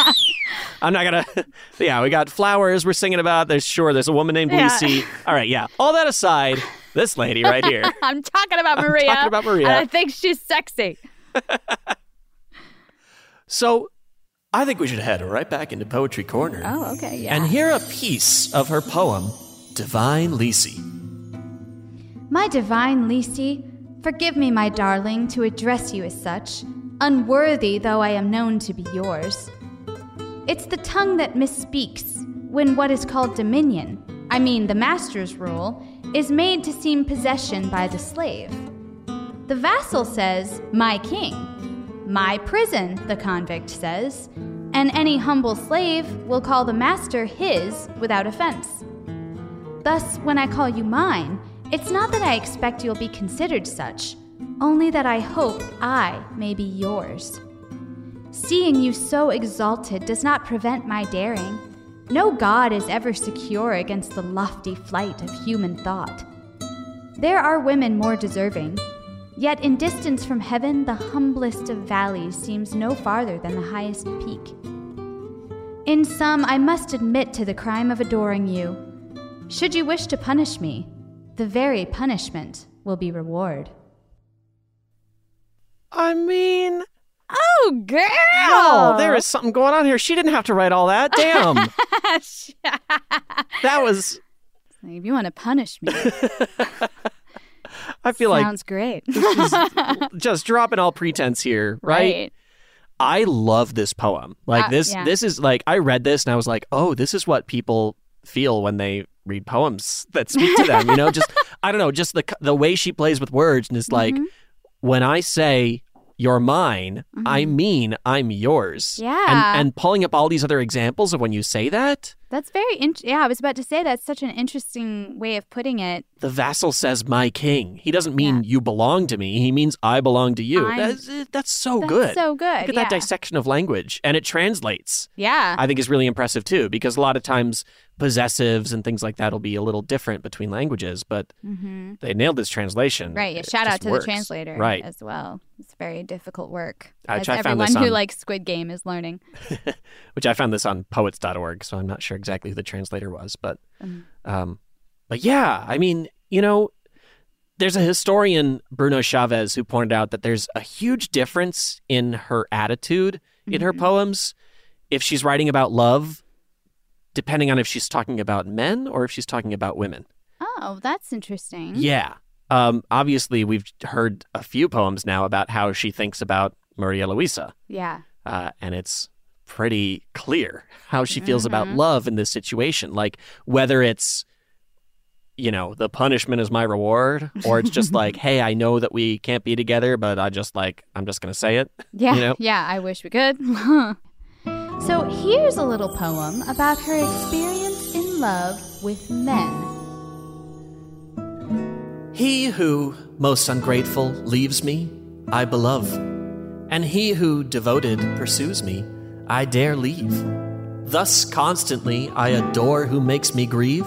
I'm not gonna. Yeah, we got flowers we're singing about. There's sure there's a woman named Yeah. Lucy. All right, yeah. All that aside, this lady right here. I'm talking about Maria. I'm talking about Maria. And I think she's sexy. So I think we should head right back into Poetry Corner. Oh, okay, yeah. And hear a piece of her poem, Divine Lisi. My divine Lisi, Forgive me, my darling, to address you as such, unworthy though I am known to be yours. It's the tongue that misspeaks when what is called dominion, I mean the master's rule, is made to seem possession by the slave. The vassal says, My king. My prison, the convict says, and any humble slave will call the master his without offense. Thus, when I call you mine, it's not that I expect you'll be considered such, only that I hope I may be yours. Seeing you so exalted does not prevent my daring. No god is ever secure against the lofty flight of human thought. There are women more deserving, yet in distance from heaven, the humblest of valleys seems no farther than the highest peak. In sum, I must admit to the crime of adoring you. Should you wish to punish me, the very punishment will be reward. I mean, Oh, girl! oh, there is something going on here. She didn't have to write all that. Damn. that was. If you want to punish me, I feel like. sounds great. like just dropping all pretense here, right? I love this poem. Like Uh, this yeah. this is like I read this and I was like, "Oh, this is what people feel when they read poems that speak to them." You know, just I don't know, just the the way she plays with words and it's like Mm-hmm. when I say you're mine, I mm-hmm. mean I'm yours. Yeah. And and pulling up all these other examples of when you say that, That's very int- yeah. I was about to say that's such an interesting way of putting it. the vassal says my king. He doesn't mean you belong to me. He means I belong to you. That's, uh, that's so That's good. so good, Look at yeah. that dissection of language and it translates. Yeah, I think is really impressive too, because a lot of times possessives and things like that will be a little different between languages, but hmm they nailed this translation. right. It shout out to works. the translator Right. as well. It's very difficult work. I- as everyone this who likes Squid Game is learning. Which I found this on poets.org, so I'm not sure exactly who the translator was, but Mm. um but yeah, I mean, you know, there's a historian, Bruno Chavez, who pointed out that there's a huge difference in her attitude in her Mhm. poems if she's writing about love, depending on if she's talking about men or if she's talking about women. Oh, that's interesting. Yeah. Um, obviously, we've heard a few poems now about how she thinks about Maria Luisa, Yeah. uh, and it's pretty clear how she feels about Mhm. love in this situation. Like whether it's, you know, the punishment is my reward, or it's just like, hey, I know that we can't be together, but I just like, I'm just going to say it. Yeah. You know? Yeah. I wish we could. so here's a little poem about her experience in love with men. He who, most ungrateful, leaves me, I belove. And he who, devoted, pursues me, I dare leave. Thus constantly I adore who makes me grieve.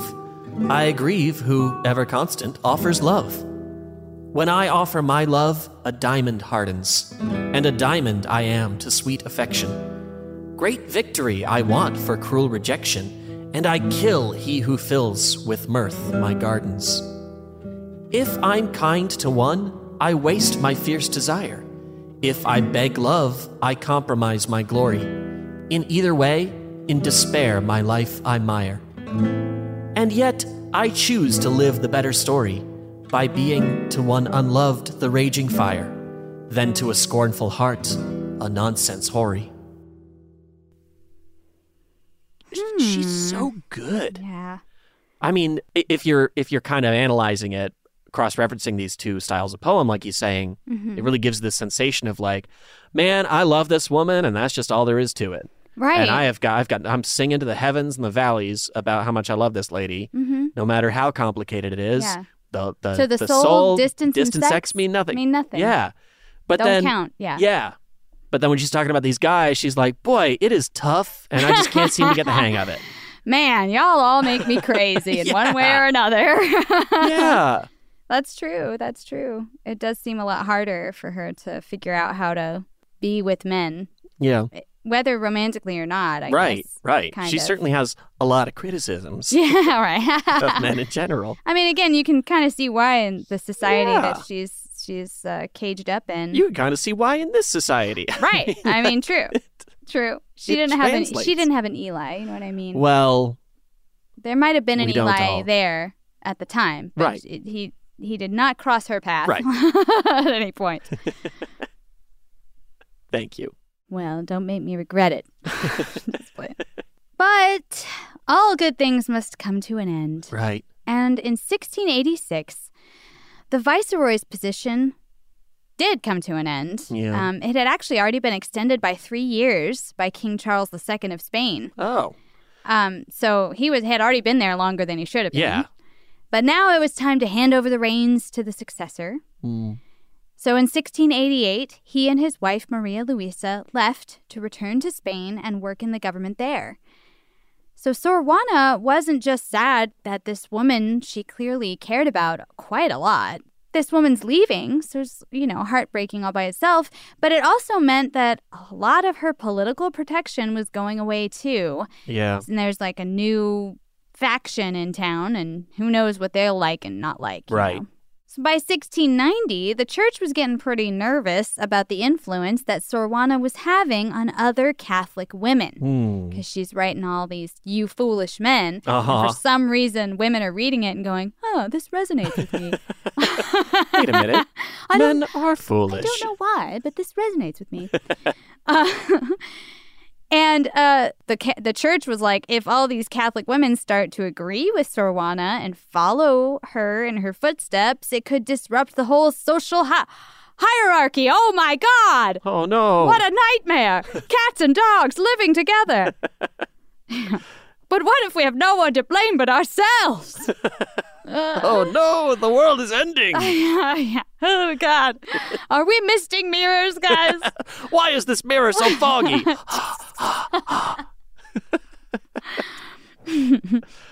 I grieve who, ever constant, offers love. When I offer my love, a diamond hardens, and a diamond I am to sweet affection. Great victory I want for cruel rejection, and I kill he who fills with mirth my gardens. If I'm kind to one, I waste my fierce desire. If I beg love, I compromise my glory. In either way, in despair my life I mire. And yet, I choose to live the better story by being to one unloved the raging fire, than to a scornful heart a nonsense hoary. She's so good. Yeah. I mean, if you're if you're kind of analyzing it, cross-referencing these two styles of poem, like he's saying, Mhm. it really gives this sensation of like, man, I love this woman, and that's just all there is to it. Right. And I have got, I've got, I'm singing to the heavens and the valleys about how much I love this lady, Mhm. no matter how complicated it is. Yeah. The the, To the soul, distance and distance, sex mean nothing. mean nothing. Yeah, but Don't then count, yeah. yeah. But then when she's talking about these guys, she's like, "Boy, it is tough, and I just can't seem to get the hang of it." Man, y'all all make me crazy in one way or another. Yeah. That's true. That's true. It does seem a lot harder for her to figure out how to be with men, Yeah. Eh, whether romantically or not. I right. guess, Right. She of. certainly has a lot of criticisms Yeah, right. of men in general. I mean, again, you can kind of see why in the society Yeah. that she's she's uh, caged up in. You can kind of see why in this society. right. I mean, true. True. She It didn't have an she didn't have an Eli. You know what I mean? Well, there might have been an Eli all. there at the time, Right. it- he he did not cross her path Right. at any point. Thank you. Well, don't make me regret it. But all good things must come to an end. Right. And in 1686, the viceroy's position did come to an end. Yeah. Um, it had actually already been extended by three years by King Charles II of Spain. Oh. Um, so he was had already been there longer than he should have been. Yeah. But now it was time to hand over the reins to the successor. Mm. So in 1688, he and his wife Maria Luisa left to return to Spain and work in the government there. So Sor Juana wasn't just sad that this woman she clearly cared about quite a lot. This woman's leaving, so it's, you know, heartbreaking all by itself, but it also meant that a lot of her political protection was going away too. Yeah. And there's like a new faction in town, and who knows what they'll like and not like. you Right. know. So by 1690, the church was getting pretty nervous about the influence that Sor Juana was having on other Catholic women. Hmm. Because she's writing all these you foolish men. Uh-huh. For some reason, women are reading it and going, oh, this resonates with me. Wait a minute. I don't- Men are foolish. I don't know why, but this resonates with me. uh, and uh, the ca- the church was like, if all these Catholic women start to agree with Sor Juana and follow her in her footsteps, it could disrupt the whole social hi- hierarchy. Oh my God! Oh no. What a nightmare! Cats and dogs living together. but what if we have no one to blame but ourselves? Oh no, the world is ending. oh God, are we misting mirrors, guys? Why is this mirror so foggy?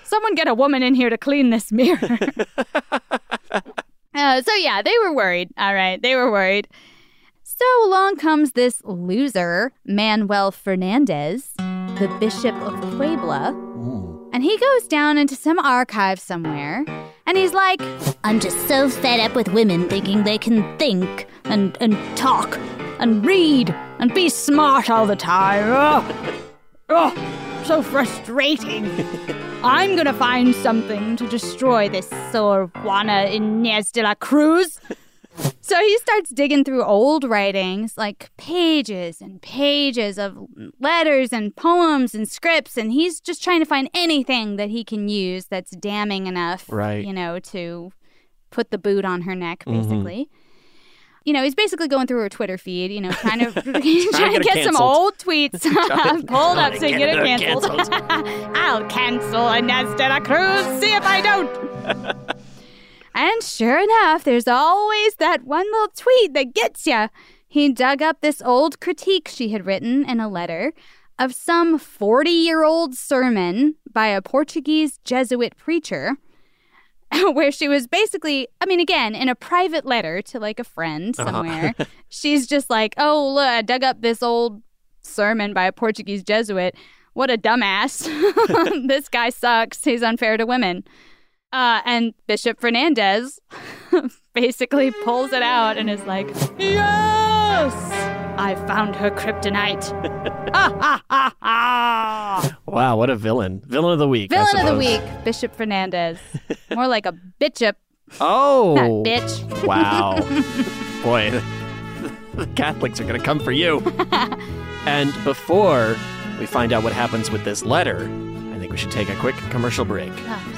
Someone get a woman in here to clean this mirror. Uh, so yeah, they were worried. All right, they were worried. So along comes this loser, Manuel Fernandez, the Bishop of Puebla. And he goes down into some archive somewhere and he's like, I'm just so fed up with women thinking they can think and, and talk and read and be smart all the time. Ugh. Oh, so frustrating. I'm gonna find something to destroy this Sor Juana Inés de la Cruz. So he starts digging through old writings, like pages and pages of letters and poems and scripts, and he's just trying to find anything that he can use that's damning enough, Right. you know, to put the boot on her neck, Mhm. basically. You know, he's basically going through her Twitter feed, you know, trying to trying to get get, some old tweets pulled up so you get get it her canceled. I'll cancel Inés de la Cruz. See if I don't. And sure enough, there's always that one little tweet that gets you. He dug up this old critique she had written in a letter of some 40 year old sermon by a Portuguese Jesuit preacher. Where she was basically, I mean, again, in a private letter to like a friend Uh-huh. somewhere, she's just like, oh, look, I dug up this old sermon by a Portuguese Jesuit. What a dumbass. this guy sucks. He's unfair to women. Uh, and Bishop Fernandez basically pulls it out and is like, Yes! I found her kryptonite. wow, what a villain. Villain of the week. Villain of the week, Bishop Fernandez. More like a bitchup. Oh. Not bitch. Wow. Boy, the Catholics are going to come for you. and before we find out what happens with this letter, I think we should take a quick commercial break. Oh,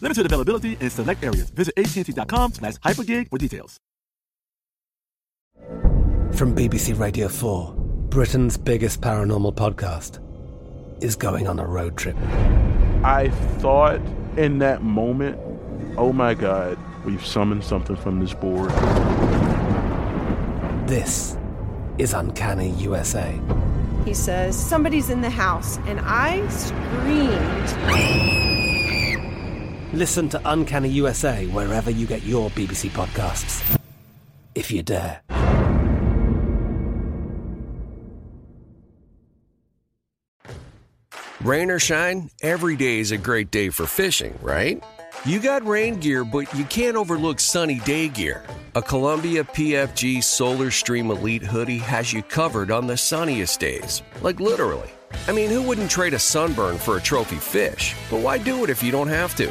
Limited availability in select areas. Visit AT&T.com slash hypergig for details. From BBC Radio 4, Britain's biggest paranormal podcast is going on a road trip. I thought in that moment, oh my God, we've summoned something from this board. This is Uncanny USA. He says, Somebody's in the house, and I screamed. Listen to Uncanny USA wherever you get your BBC podcasts, if you dare. Rain or shine, every day is a great day for fishing, right? You got rain gear, but you can't overlook sunny day gear. A Columbia PFG Solar Stream Elite hoodie has you covered on the sunniest days. Like literally. I mean, who wouldn't trade a sunburn for a trophy fish? But why do it if you don't have to?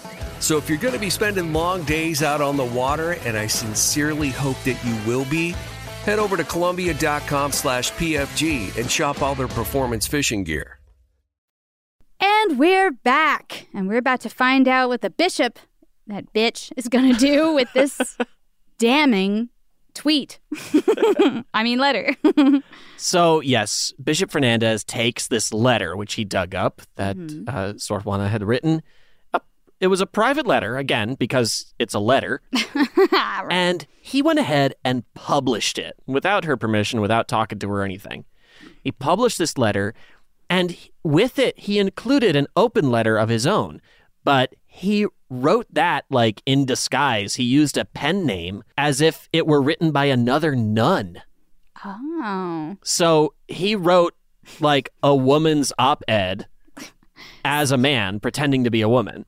So if you're going to be spending long days out on the water, and I sincerely hope that you will be, head over to Columbia.com slash PFG and shop all their performance fishing gear. And we're back. And we're about to find out what the bishop, that bitch, is going to do with this damning tweet. I mean, letter. So, yes, Bishop Fernandez takes this letter, which he dug up that Mhm. uh, Sor Juana had written. It was a private letter, again, because it's a letter. And he went ahead and published it without her permission, without talking to her or anything. He published this letter, and with it, he included an open letter of his own. But he wrote that like in disguise. He used a pen name as if it were written by another nun. oh. So he wrote like a woman's op ed as a man pretending to be a woman.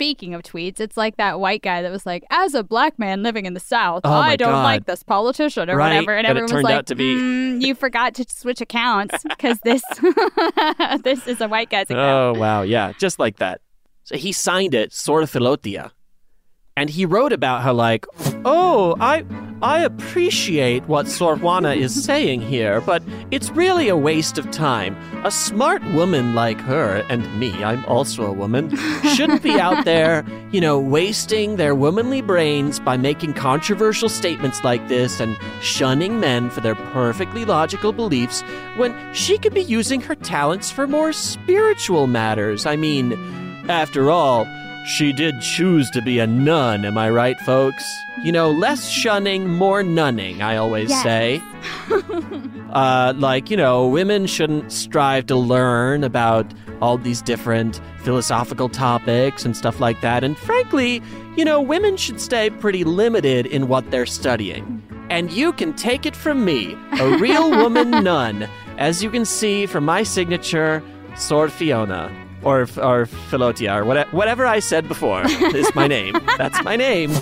Speaking of tweets, it's like that white guy that was like, as a black man living in the South, Oh I don't God. like this politician or Right, whatever. And but everyone was like, be- "Mm, you forgot to switch accounts because this this is a white guy's account. Oh, wow. Yeah, just like that. So he signed it, Sor Filotea. And he wrote about how, like, oh, I, I appreciate what Sor Juana is saying here, but it's really a waste of time. A smart woman like her, and me, I'm also a woman, shouldn't be out there, you know, wasting their womanly brains by making controversial statements like this and shunning men for their perfectly logical beliefs when she could be using her talents for more spiritual matters. I mean, after all, she did choose to be a nun, am I right, folks? You know, less shunning, more nunning, I always Yes. say. uh, like, you know, women shouldn't strive to learn about all these different philosophical topics and stuff like that. And frankly, you know, women should stay pretty limited in what they're studying. And you can take it from me, a real woman nun, as you can see from my signature, Sword Fiona. Or, or Filotea, or whatever, whatever I said before is my name. That's my name.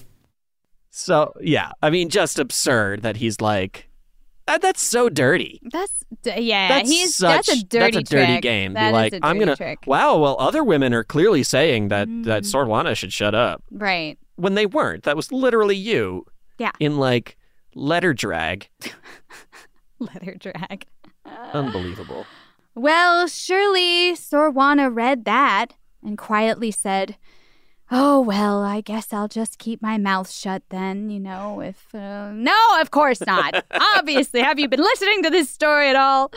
So, yeah, I mean, just absurd that he's like, that, that's so dirty. That's yeah. That's he's such, that's a dirty that's a dirty trick. game. That Be like, I'm gonna. trick. Mm. Wow. Well, other women are clearly saying that that Sor Juana should shut up Right. when they weren't. That was literally you. Yeah. In like letter drag. Letter drag. Unbelievable. Well, surely Sor Juana read that and quietly said, Oh, well, I guess I'll just keep my mouth shut then, you know, if. Uh... No, of course not. obviously. Have you been listening to this story at all?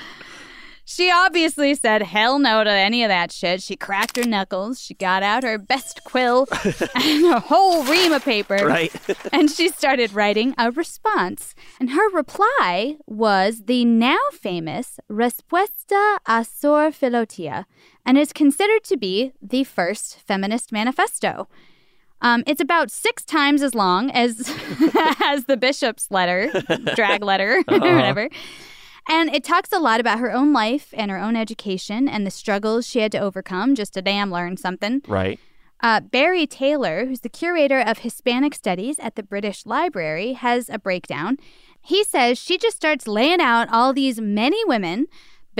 She obviously said hell no to any of that shit. She cracked her knuckles. She got out her best quill and a whole ream of paper. Right. and she started writing a response. And her reply was the now famous Respuesta a Sor Filotea and is considered to be the first feminist manifesto. Um, it's about six times as long as as the bishop's letter, drag letter, or Uh-huh. whatever. And it talks a lot about her own life and her own education and the struggles she had to overcome just to damn learn something. Right. Uh, Barry Taylor, who's the curator of Hispanic Studies at the British Library, has a breakdown. He says she just starts laying out all these many women,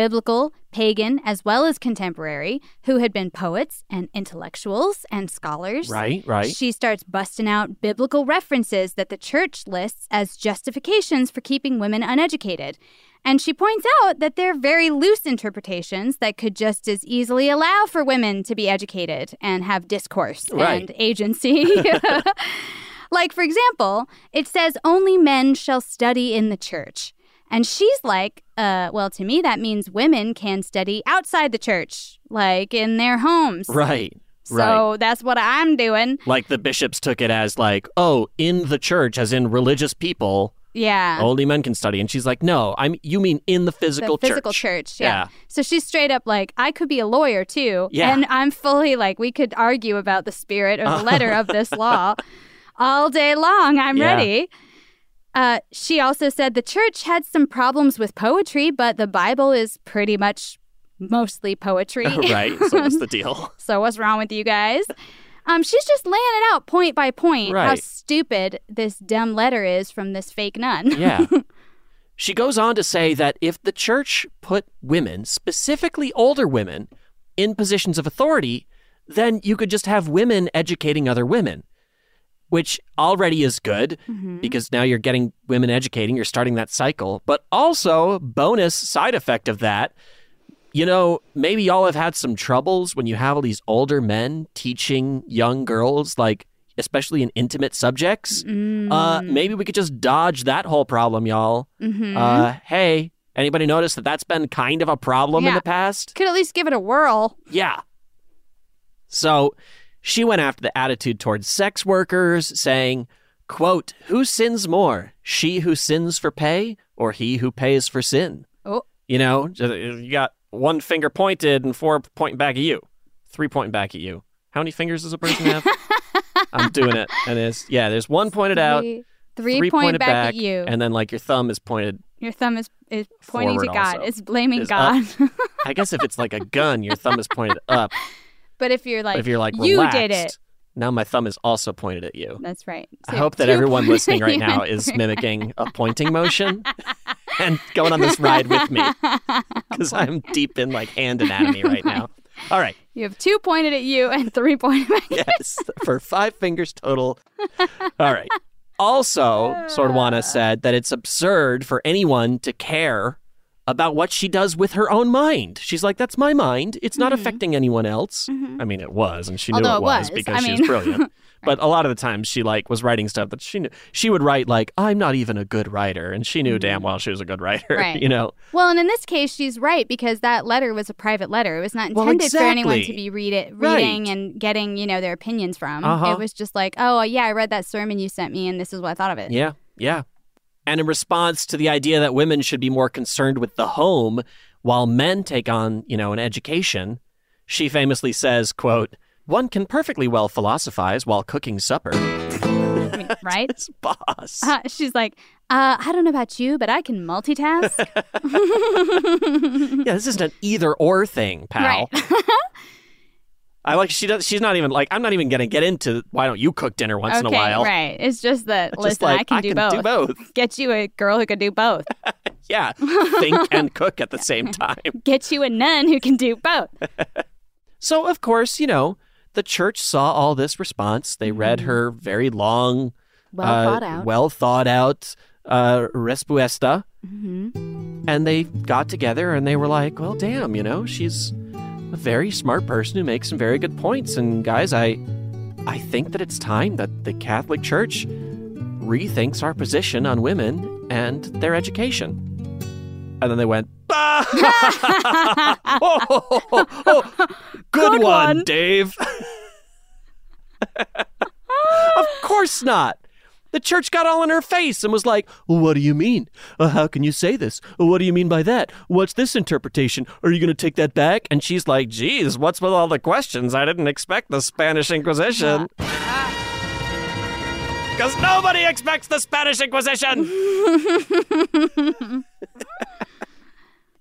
biblical, pagan, as well as contemporary, who had been poets and intellectuals and scholars. Right, right. She starts busting out biblical references that the church lists as justifications for keeping women uneducated. And she points out that they're very loose interpretations that could just as easily allow for women to be educated and have discourse Right. and agency. like, for example, it says only men shall study in the church. And she's like, uh, well, to me, that means women can study outside the church, like in their homes. Right. Right. So right. that's what I'm doing. Like the bishops took it as like, oh, in the church, as in religious people, Yeah. only men can study. And she's like, no, I'm. You mean in the physical the physical church? church. yeah. So she's straight up like, I could be a lawyer too. Yeah. And I'm fully like, we could argue about the spirit or the letter of this law all day long. I'm Yeah. ready. Uh, she also said the church had some problems with poetry, but the Bible is pretty much mostly poetry. right. So what's the deal? so what's wrong with you guys? Um, she's just laying it out point by point how stupid this dumb letter is from this fake nun. Yeah. She goes on to say that if the church put women, specifically older women, in positions of authority, then you could just have women educating other women, which already is good because now you're getting women educating, you're starting that cycle. But also, bonus side effect of that, you know, maybe y'all have had some troubles when you have all these older men teaching young girls, like, especially in intimate subjects. Uh, maybe we could just dodge that whole problem, y'all. Mhm. Uh, hey, anybody notice that that's been kind of a problem in the past? Could at least give it a whirl. Yeah. So she went after the attitude towards sex workers, saying, quote, who sins more, she who sins for pay or he who pays for sin? Oh. You know, you got one finger pointed and four pointing back at you, three pointing back at you. How many fingers does a person have? I'm doing it. And it's, yeah, there's one pointed out, Three- three three point pointed back at you. And then like your thumb is pointed Your thumb is, is pointing to God. also. It's blaming is God. I guess if it's like a gun, your thumb is pointed up. but if you're like, if you're like you did it. now my thumb is also pointed at you. That's right. I hope that everyone listening right now is mimicking a pointing motion and going on this ride with me because I'm deep in like hand anatomy right now. All right. You have two pointed at you and three pointed back. Yes, for five fingers total. All right. Also, Sor Juana said that it's absurd for anyone to care about what she does with her own mind. She's like, that's my mind. It's not affecting anyone else. I mean, it was, and she knew Mm-hmm. It it was, because I she was brilliant. But a lot of the times she like was writing stuff that she knew she would write like, I'm not even a good writer. And she knew damn well she was a good writer. Mm-hmm. Right. You know? Well, and in this case, she's right because that letter was a private letter. It was not Well, intended for anyone to be read it, Right. reading and getting, you know, their opinions from. Uh-huh. It was just like, oh, yeah, I read that sermon you sent me, and this is what I thought of it. Yeah, yeah. And in response to the idea that women should be more concerned with the home while men take on, you know, an education, she famously says, quote, one can perfectly well philosophize while cooking supper. Right? boss. Uh, she's like, uh, I don't know about you, but I can multitask. yeah, this isn't an either or thing, pal. Right. I like she does she's not even like I'm not even gonna get into why don't you cook dinner once okay, in a while. right. It's just that, Just listen, like, I can, I do, can both. do both. Get you a girl who can do both. Yeah. Think and cook at the same time. Get you a nun who can do both. So, of course, you know, the church saw all this response. They read her very long, Mm-hmm. Well uh, thought out. well thought out uh, Respuesta, Mm-hmm. and they got together and they were like, well, damn, you know, she's a very smart person who makes some very good points. And guys, I, I think that it's time that the Catholic Church rethinks our position on women and their education. And then they went, "Ah!" oh, oh, oh, good, Good one, one. Dave. of course not. The church got all in her face and was like, What do you mean? Uh, how can you say this? What do you mean by that? What's this interpretation? Are you going to take that back? And she's like, Geez, what's with all the questions? I didn't expect the Spanish Inquisition. Because nobody expects the Spanish Inquisition.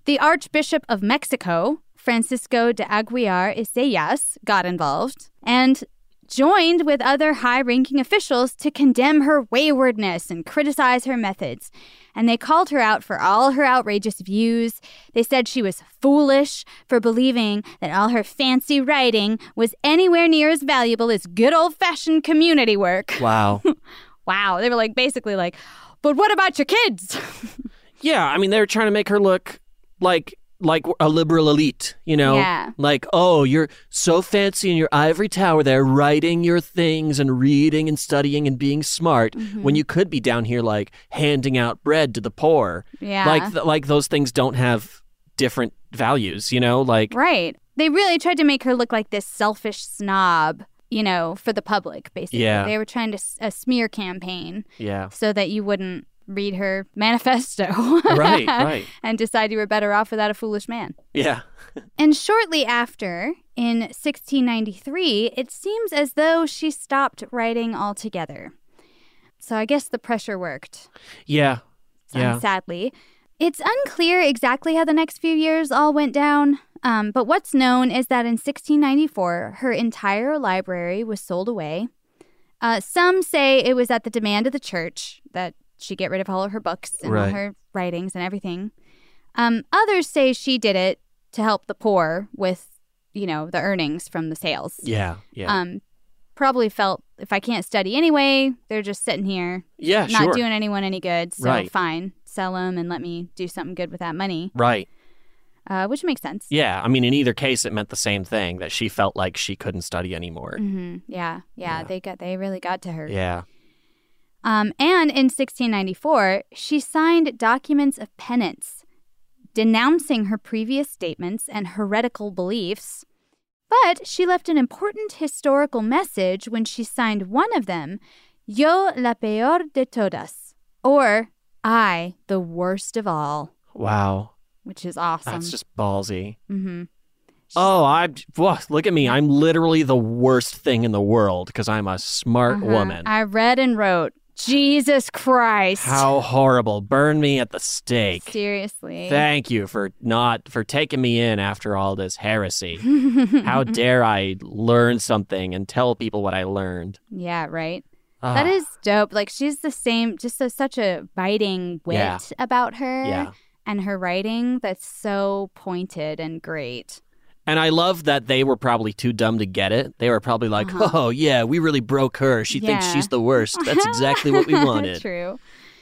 The Archbishop of Mexico, Francisco de Aguiar y Seijas, got involved and joined with other high ranking officials to condemn her waywardness and criticize her methods. And they called her out for all her outrageous views. They said she was foolish for believing that all her fancy writing was anywhere near as valuable as good old fashioned community work. Wow. Wow. They were like, basically, like, but what about your kids? Yeah, I mean they were trying to make her look like like a liberal elite, you know? Yeah. Like, oh, you're so fancy in your ivory tower there writing your things and reading and studying and being smart Mm-hmm. when you could be down here like handing out bread to the poor. Yeah. Like th- like those things don't have different values, you know? Like Right. They really tried to make her look like this selfish snob, you know, for the public, basically. Yeah. They were trying to s- a smear campaign yeah. so that you wouldn't read her manifesto. Right, right. And decide you were better off without a foolish man. Yeah. And shortly after, in 1693, it seems as though she stopped writing altogether. So I guess the pressure worked. Yeah. Yeah. sadly. It's unclear exactly how the next few years all went down, um, but what's known is that in 1694, her entire library was sold away. Uh, some say it was at the demand of the church that she get rid of all of her books and all her writings and everything. Um, others say she did it to help the poor with, you know, the earnings from the sales. Yeah. Yeah. Um, probably felt if I can't study anyway, they're just sitting here, Yeah, not sure. doing anyone any good. So Right. fine, sell them and let me do something good with that money, right. uh, which makes sense. Yeah, I mean in either case it meant the same thing that she felt like she couldn't study anymore. hmm Yeah, yeah, they got they really got to her. Yeah. Um, and in 1694, she signed documents of penance denouncing her previous statements and heretical beliefs. But she left an important historical message when she signed one of them, Yo la peor de todas, or I, the worst of all, Wow. which is awesome. That's just ballsy. Mm-hmm. Oh, I whoa, look at me. I'm literally the worst thing in the world because I'm a smart Uh-huh. woman. I read and wrote, Jesus Christ. How horrible. Burn me at the stake. Seriously. Thank you for not for taking me in after all this heresy. How dare I learn something and tell people what I learned? Yeah, right. Ah. That is dope. Like she's the same, just a, such a biting wit Yeah. about her. Yeah. And her writing that's so pointed and great. And I love that they were probably too dumb to get it. They were probably like, Uh-huh. "Oh yeah, we really broke her. She thinks she's the worst. That's exactly what we wanted." True.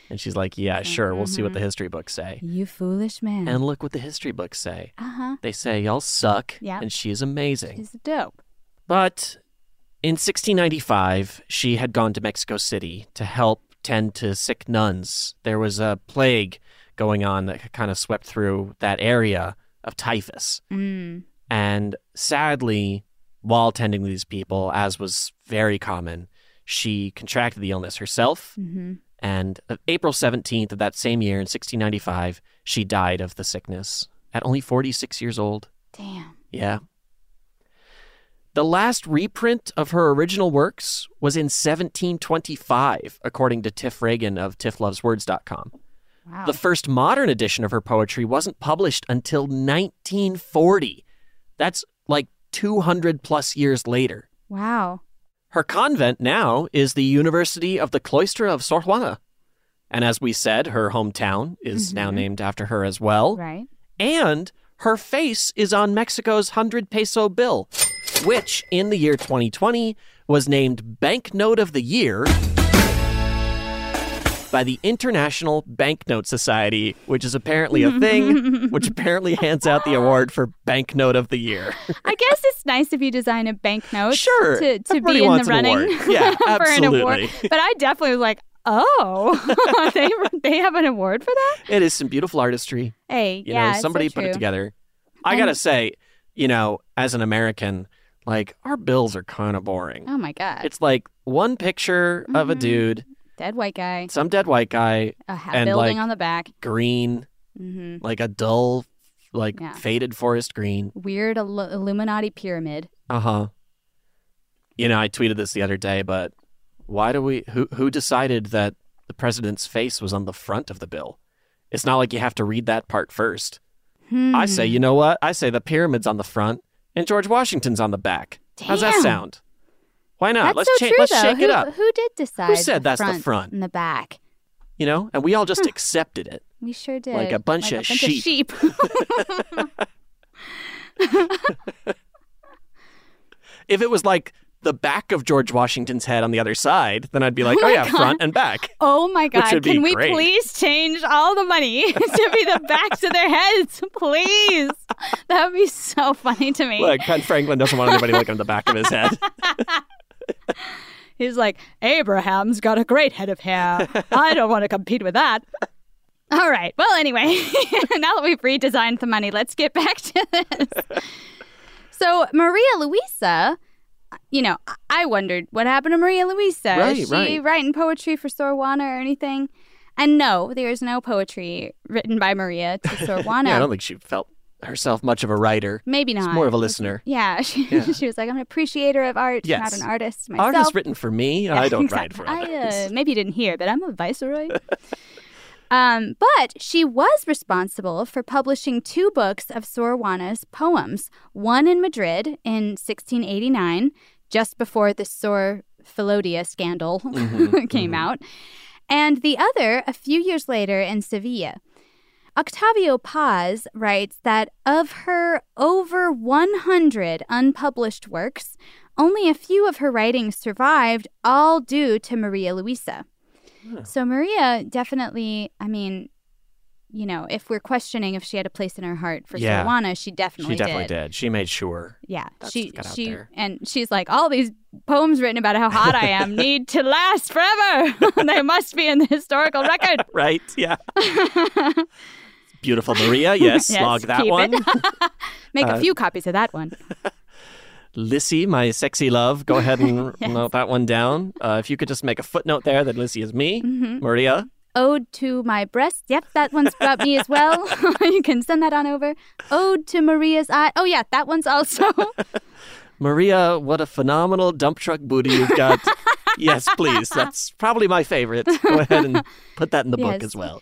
And she's like, "Yeah, sure. We'll see what the history books say." You foolish man. And look what the history books say. uh huh. They say y'all suck, Yeah. and she's amazing. She's dope. But in 1695, she had gone to Mexico City to help tend to sick nuns. There was a plague going on that kind of swept through that area of typhus. Mm. And sadly, while tending to these people, as was very common, she contracted the illness herself. hmm And April 17th of that same year in 1695, she died of the sickness at only 46 years old. Damn. Yeah. The last reprint of her original works was in 1725, according to Tiff Reagan of tiffloveswords.com. Wow. The first modern edition of her poetry wasn't published until 1940. That's like 200 plus years later. wow. Her convent now is the University of the Cloister of Sor Juana. And as we said, her hometown is now Mhm. named after her as well. Right. And her face is on Mexico's 100 peso bill, which in the year 2020 was named Banknote of the Year by the International Banknote Society, which is apparently a thing, which apparently hands out the award for Banknote of the Year. I guess it's nice if you design a banknote Sure, to, to be in the running. Yeah, for an award. But I definitely was like, oh, they they have an award for that? It is some beautiful artistry. Hey, You yeah, know, it's so somebody put it together. I gotta say, you know, as an American, like our bills are kind of boring. Oh my god, It's like one picture of a Mhm. dude, dead white guy, some dead white guy, a ha- and building like on the back, green, hmm like a dull, like Yeah. faded forest green. weird Illu- Illuminati pyramid. Uh huh. You know, I tweeted this the other day, but why do we? Who who decided that the president's face was on the front of the bill? It's not like you have to read that part first. I say, Hmm. you know what? I say the pyramid's on the front and George Washington's on the back. How's that sound? Why not? That's let's so cha- true, let's though. shake who, it up. Who did decide? Who said the that's the front front? and the back? You know, and we all just accepted it. We sure did. Like a bunch of sheep. sheep. If it was like the back of George Washington's head on the other side, then I'd be like, Oh oh, yeah, God. front and back. Oh my God! Can we great. please change all the money to be the backs of their heads, please? That would be so funny to me. Like Ben Franklin doesn't want anybody looking at the back of his head. He's like, Abraham's got a great head of hair. I don't want to compete with that. All right. Well, anyway, now that we've redesigned the money, let's get back to this. So, Maria Luisa, you know, I- wondered what happened to Maria Luisa. Right, Is she right. writing poetry for Sor Juana or anything? And no, there is no poetry written by Maria to Sor Juana. yeah, I don't think she felt herself much of a writer. Maybe She's not. more of a listener. Yeah, she, Yeah. she was like, I'm an appreciator of art, Yes. not an artist myself. Art is written for me. Yeah, I don't exactly. write for others. I, uh, maybe you didn't hear, but I'm a viceroy. um, but she was responsible for publishing two books of Sor Juana's poems. One in Madrid in 1689, just before the Sor Filotea scandal Mhm, came mhm. out, and the other a few years later in Sevilla. Octavio Paz writes that of her over 100 unpublished works, only a few of her writings survived, all due to Maria Luisa. So, Maria definitely, I mean, you know, if we're questioning if she had a place in her heart for Yeah. She definitely she definitely did. She made sure. Yeah, That she got out she and she's like all these poems written about how hot I am need to last forever. they must be in the historical record. Right? Yeah. Beautiful Maria. Yes, log that one. Make Uh, a few copies of that one. Lissy, my sexy love. Go ahead and Yes. note that one down. Uh, if you could just make a footnote there that Lissy is me. Mhm. Maria. Ode to my breast. Yep, that one's about me as well. you can send that on over. Ode to Maria's eye. Oh yeah, that one's also. Maria, what a phenomenal dump truck booty you've got. yes, please. That's probably my favorite. Go ahead and put that in the book as well.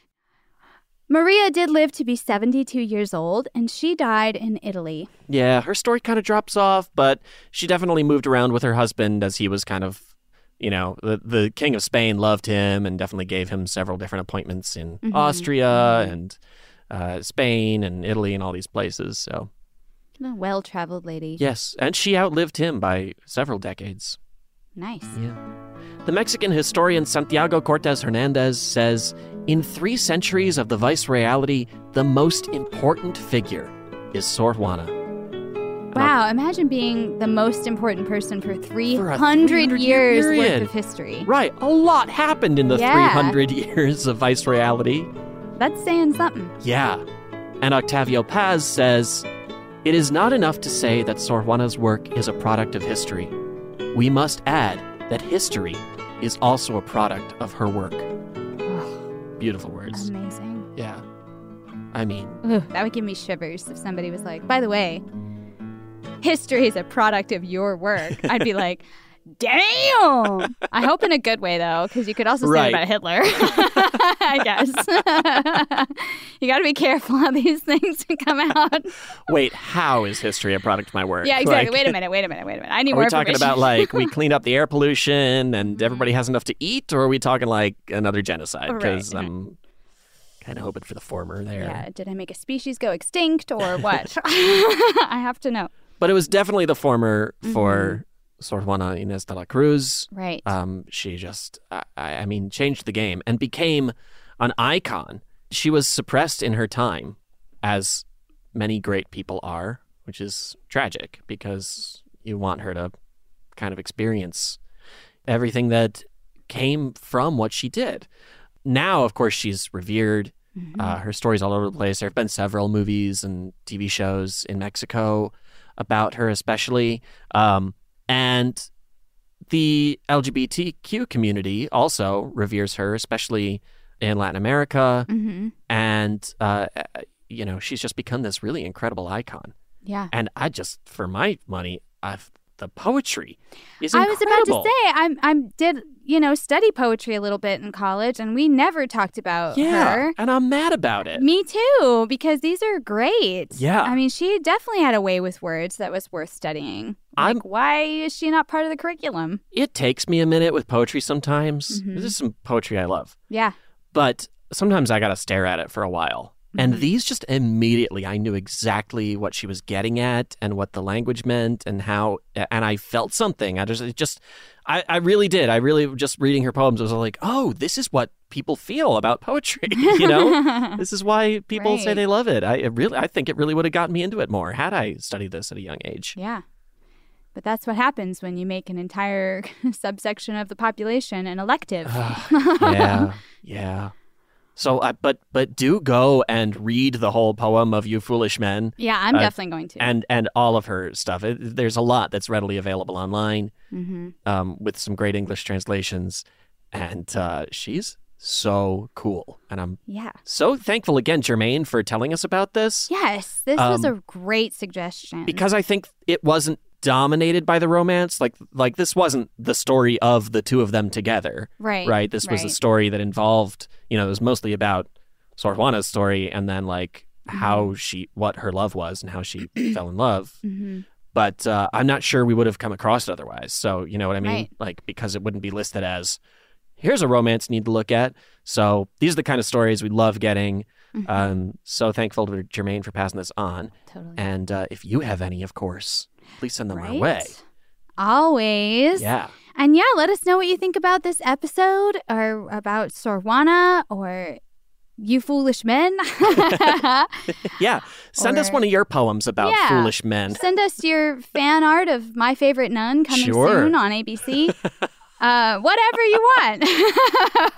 Maria did live to be 72 years old, and she died in Italy. Yeah, her story kind of drops off, but she definitely moved around with her husband as he was kind of, you know, the, the King of Spain loved him and definitely gave him several different appointments in Mhm. Austria and uh, Spain and Italy and all these places. So, A well traveled lady. yes, and she outlived him by several decades. Nice. Yeah. The Mexican historian Santiago Cortez Hernandez says In three centuries of the viceroyalty, the most important figure is Sor Juana. Wow, imagine being the most important person for 300, 300 year years worth of history. Right, a lot happened in the Yeah. 300 years of viceroyalty. That's saying something. Yeah. And Octavio Paz says It is not enough to say that Sor Juana's work is a product of history. We must add that history is also a product of her work. Beautiful words. Amazing. Yeah. I mean, Ugh, that would give me shivers if somebody was like, by the way, history is a product of your work. I'd be like, damn. I hope in a good way, though, because you could also say Right. that about Hitler, I guess. you got to be careful how these things come out. wait, how is history a product of my work? Yeah, exactly. Like, wait a minute, wait a minute, wait a minute. I need Are more we talking about like we cleaned up the air pollution and mm-hmm. everybody has enough to eat, or are we talking like another genocide? Because right. I'm kind of hoping for the former there. Yeah, did I make a species go extinct or what? I have to know. But it was definitely the former for mm-hmm. Sor Juana Inés de la Cruz. Right. Um, she just, I, I mean, changed the game and became an icon. She was suppressed in her time, as many great people are, which is tragic because you want her to kind of experience everything that came from what she did. Now, of course, she's revered. Mm-hmm. Uh, her story's all over the place. There have been several movies and TV shows in Mexico about her, especially. Um, and the LGBTQ community also reveres her, especially in Latin America. Mhm. And, uh, you know, she's just become this really incredible icon. Yeah. And I just, for my money, I've, the poetry is I was about to say I'm I'm did you know study poetry a little bit in college and we never talked about Yeah, her. and I'm mad about it. Me too, because these are great. Yeah. I mean, she definitely had a way with words that was worth studying. Like, why is she not part of the curriculum? It takes me a minute with poetry sometimes. Mhm. This is some poetry I love. Yeah. but sometimes I got to stare at it for a while. And Mhm. these just immediately, I knew exactly what she was getting at and what the language meant and how, and I felt something. I just, it just, I, I really did. I really just reading her poems was like, oh, this is what people feel about poetry. you know, this is why people say they love it. I it really, I think it really would have gotten me into it more had I studied this at a young age. Yeah. But that's what happens when you make an entire subsection of the population an elective. yeah, yeah. So, uh, but but do go and read the whole poem of "You Foolish Men." Yeah, I'm Uh, definitely going to. and and all of her stuff. It, there's a lot that's readily available online Mhm. um, with some great English translations, and uh, she's so cool. And I'm Yeah. so thankful again, Jermaine, for telling us about this. Yes, this was Um, a great suggestion. because I think it wasn't dominated by the romance. Like like this wasn't the story of the two of them together. Right, Right. This was a story that involved, you know, it was mostly about Sor Juana's story and then like Mm-hmm. how she what her love was and how she fell in love. Mhm. But uh, I'm not sure we would have come across it otherwise. So you know what I mean? Right. Like because it wouldn't be listed as here's a romance you need to look at. So these are the kind of stories we love getting. Mhm. Um, so thankful to Jermaine for passing this on. Totally. And uh, if you have any, of course, please send them our way. Always. Yeah. And yeah, let us know what you think about this episode or about Sor Juana or you foolish men. Yeah. Send us one of your poems about Yeah. foolish men. Send us your fan art of My Favorite Nun coming Sure. soon on ABC. uh, whatever you want.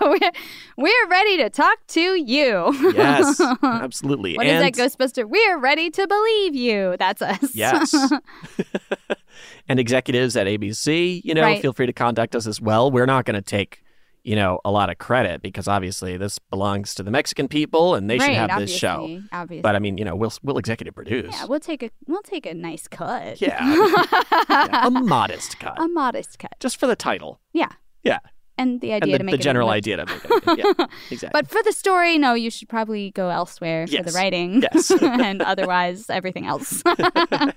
we're, we're ready to talk to you. Yes, absolutely. What is and, that Ghostbuster? We're ready to believe you. That's us. Yes. and executives at ABC, you know, Right. feel free to contact us as well. We're not going to take, you know, a lot of credit because obviously this belongs to the Mexican people and they should have this show. obviously. But I mean, you know, we'll we'll executive produce. yeah, we'll take a we'll take a nice cut. Yeah. Yeah, a modest cut. a modest cut. Just for the title. Yeah. Yeah. And the idea and the, to make the general idea to make it. Yeah, exactly. But for the story, no, you should probably go elsewhere for the writing. Yes. and otherwise, everything else. but yeah,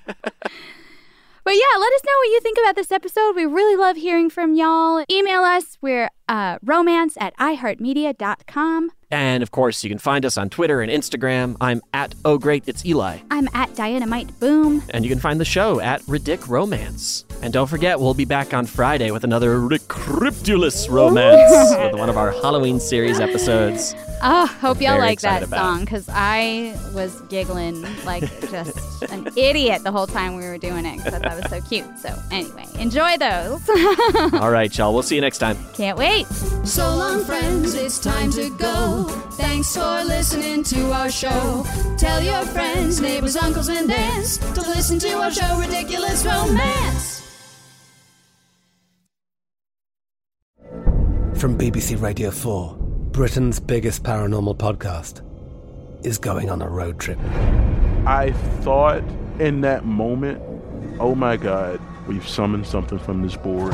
let us know what you think about this episode. We really love hearing from y'all. Email us. We're uh, romance at iheartmedia.com. and of course, you can find us on Twitter and Instagram. I'm at Oh Great It's Eli. I'm at Dynamite Boom. And you can find the show at Ridic Romance. And don't forget, we'll be back on Friday with another Recryptulous Romance with one of our Halloween series episodes. Oh, hope y'all like that about song because I was giggling like just an idiot the whole time we were doing it because I thought it was so cute. So, anyway, enjoy those. All right, y'all. We'll see you next time. Can't wait. So long, friends, it's time to go. Thanks for listening to our show. Tell your friends, neighbors, uncles, and aunts to listen to our show, Ridiculous Romance. From BBC Radio 4, Britain's biggest paranormal podcast is going on a road trip. I thought in that moment, oh my God, we've summoned something from this board.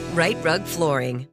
Rite Rug Flooring.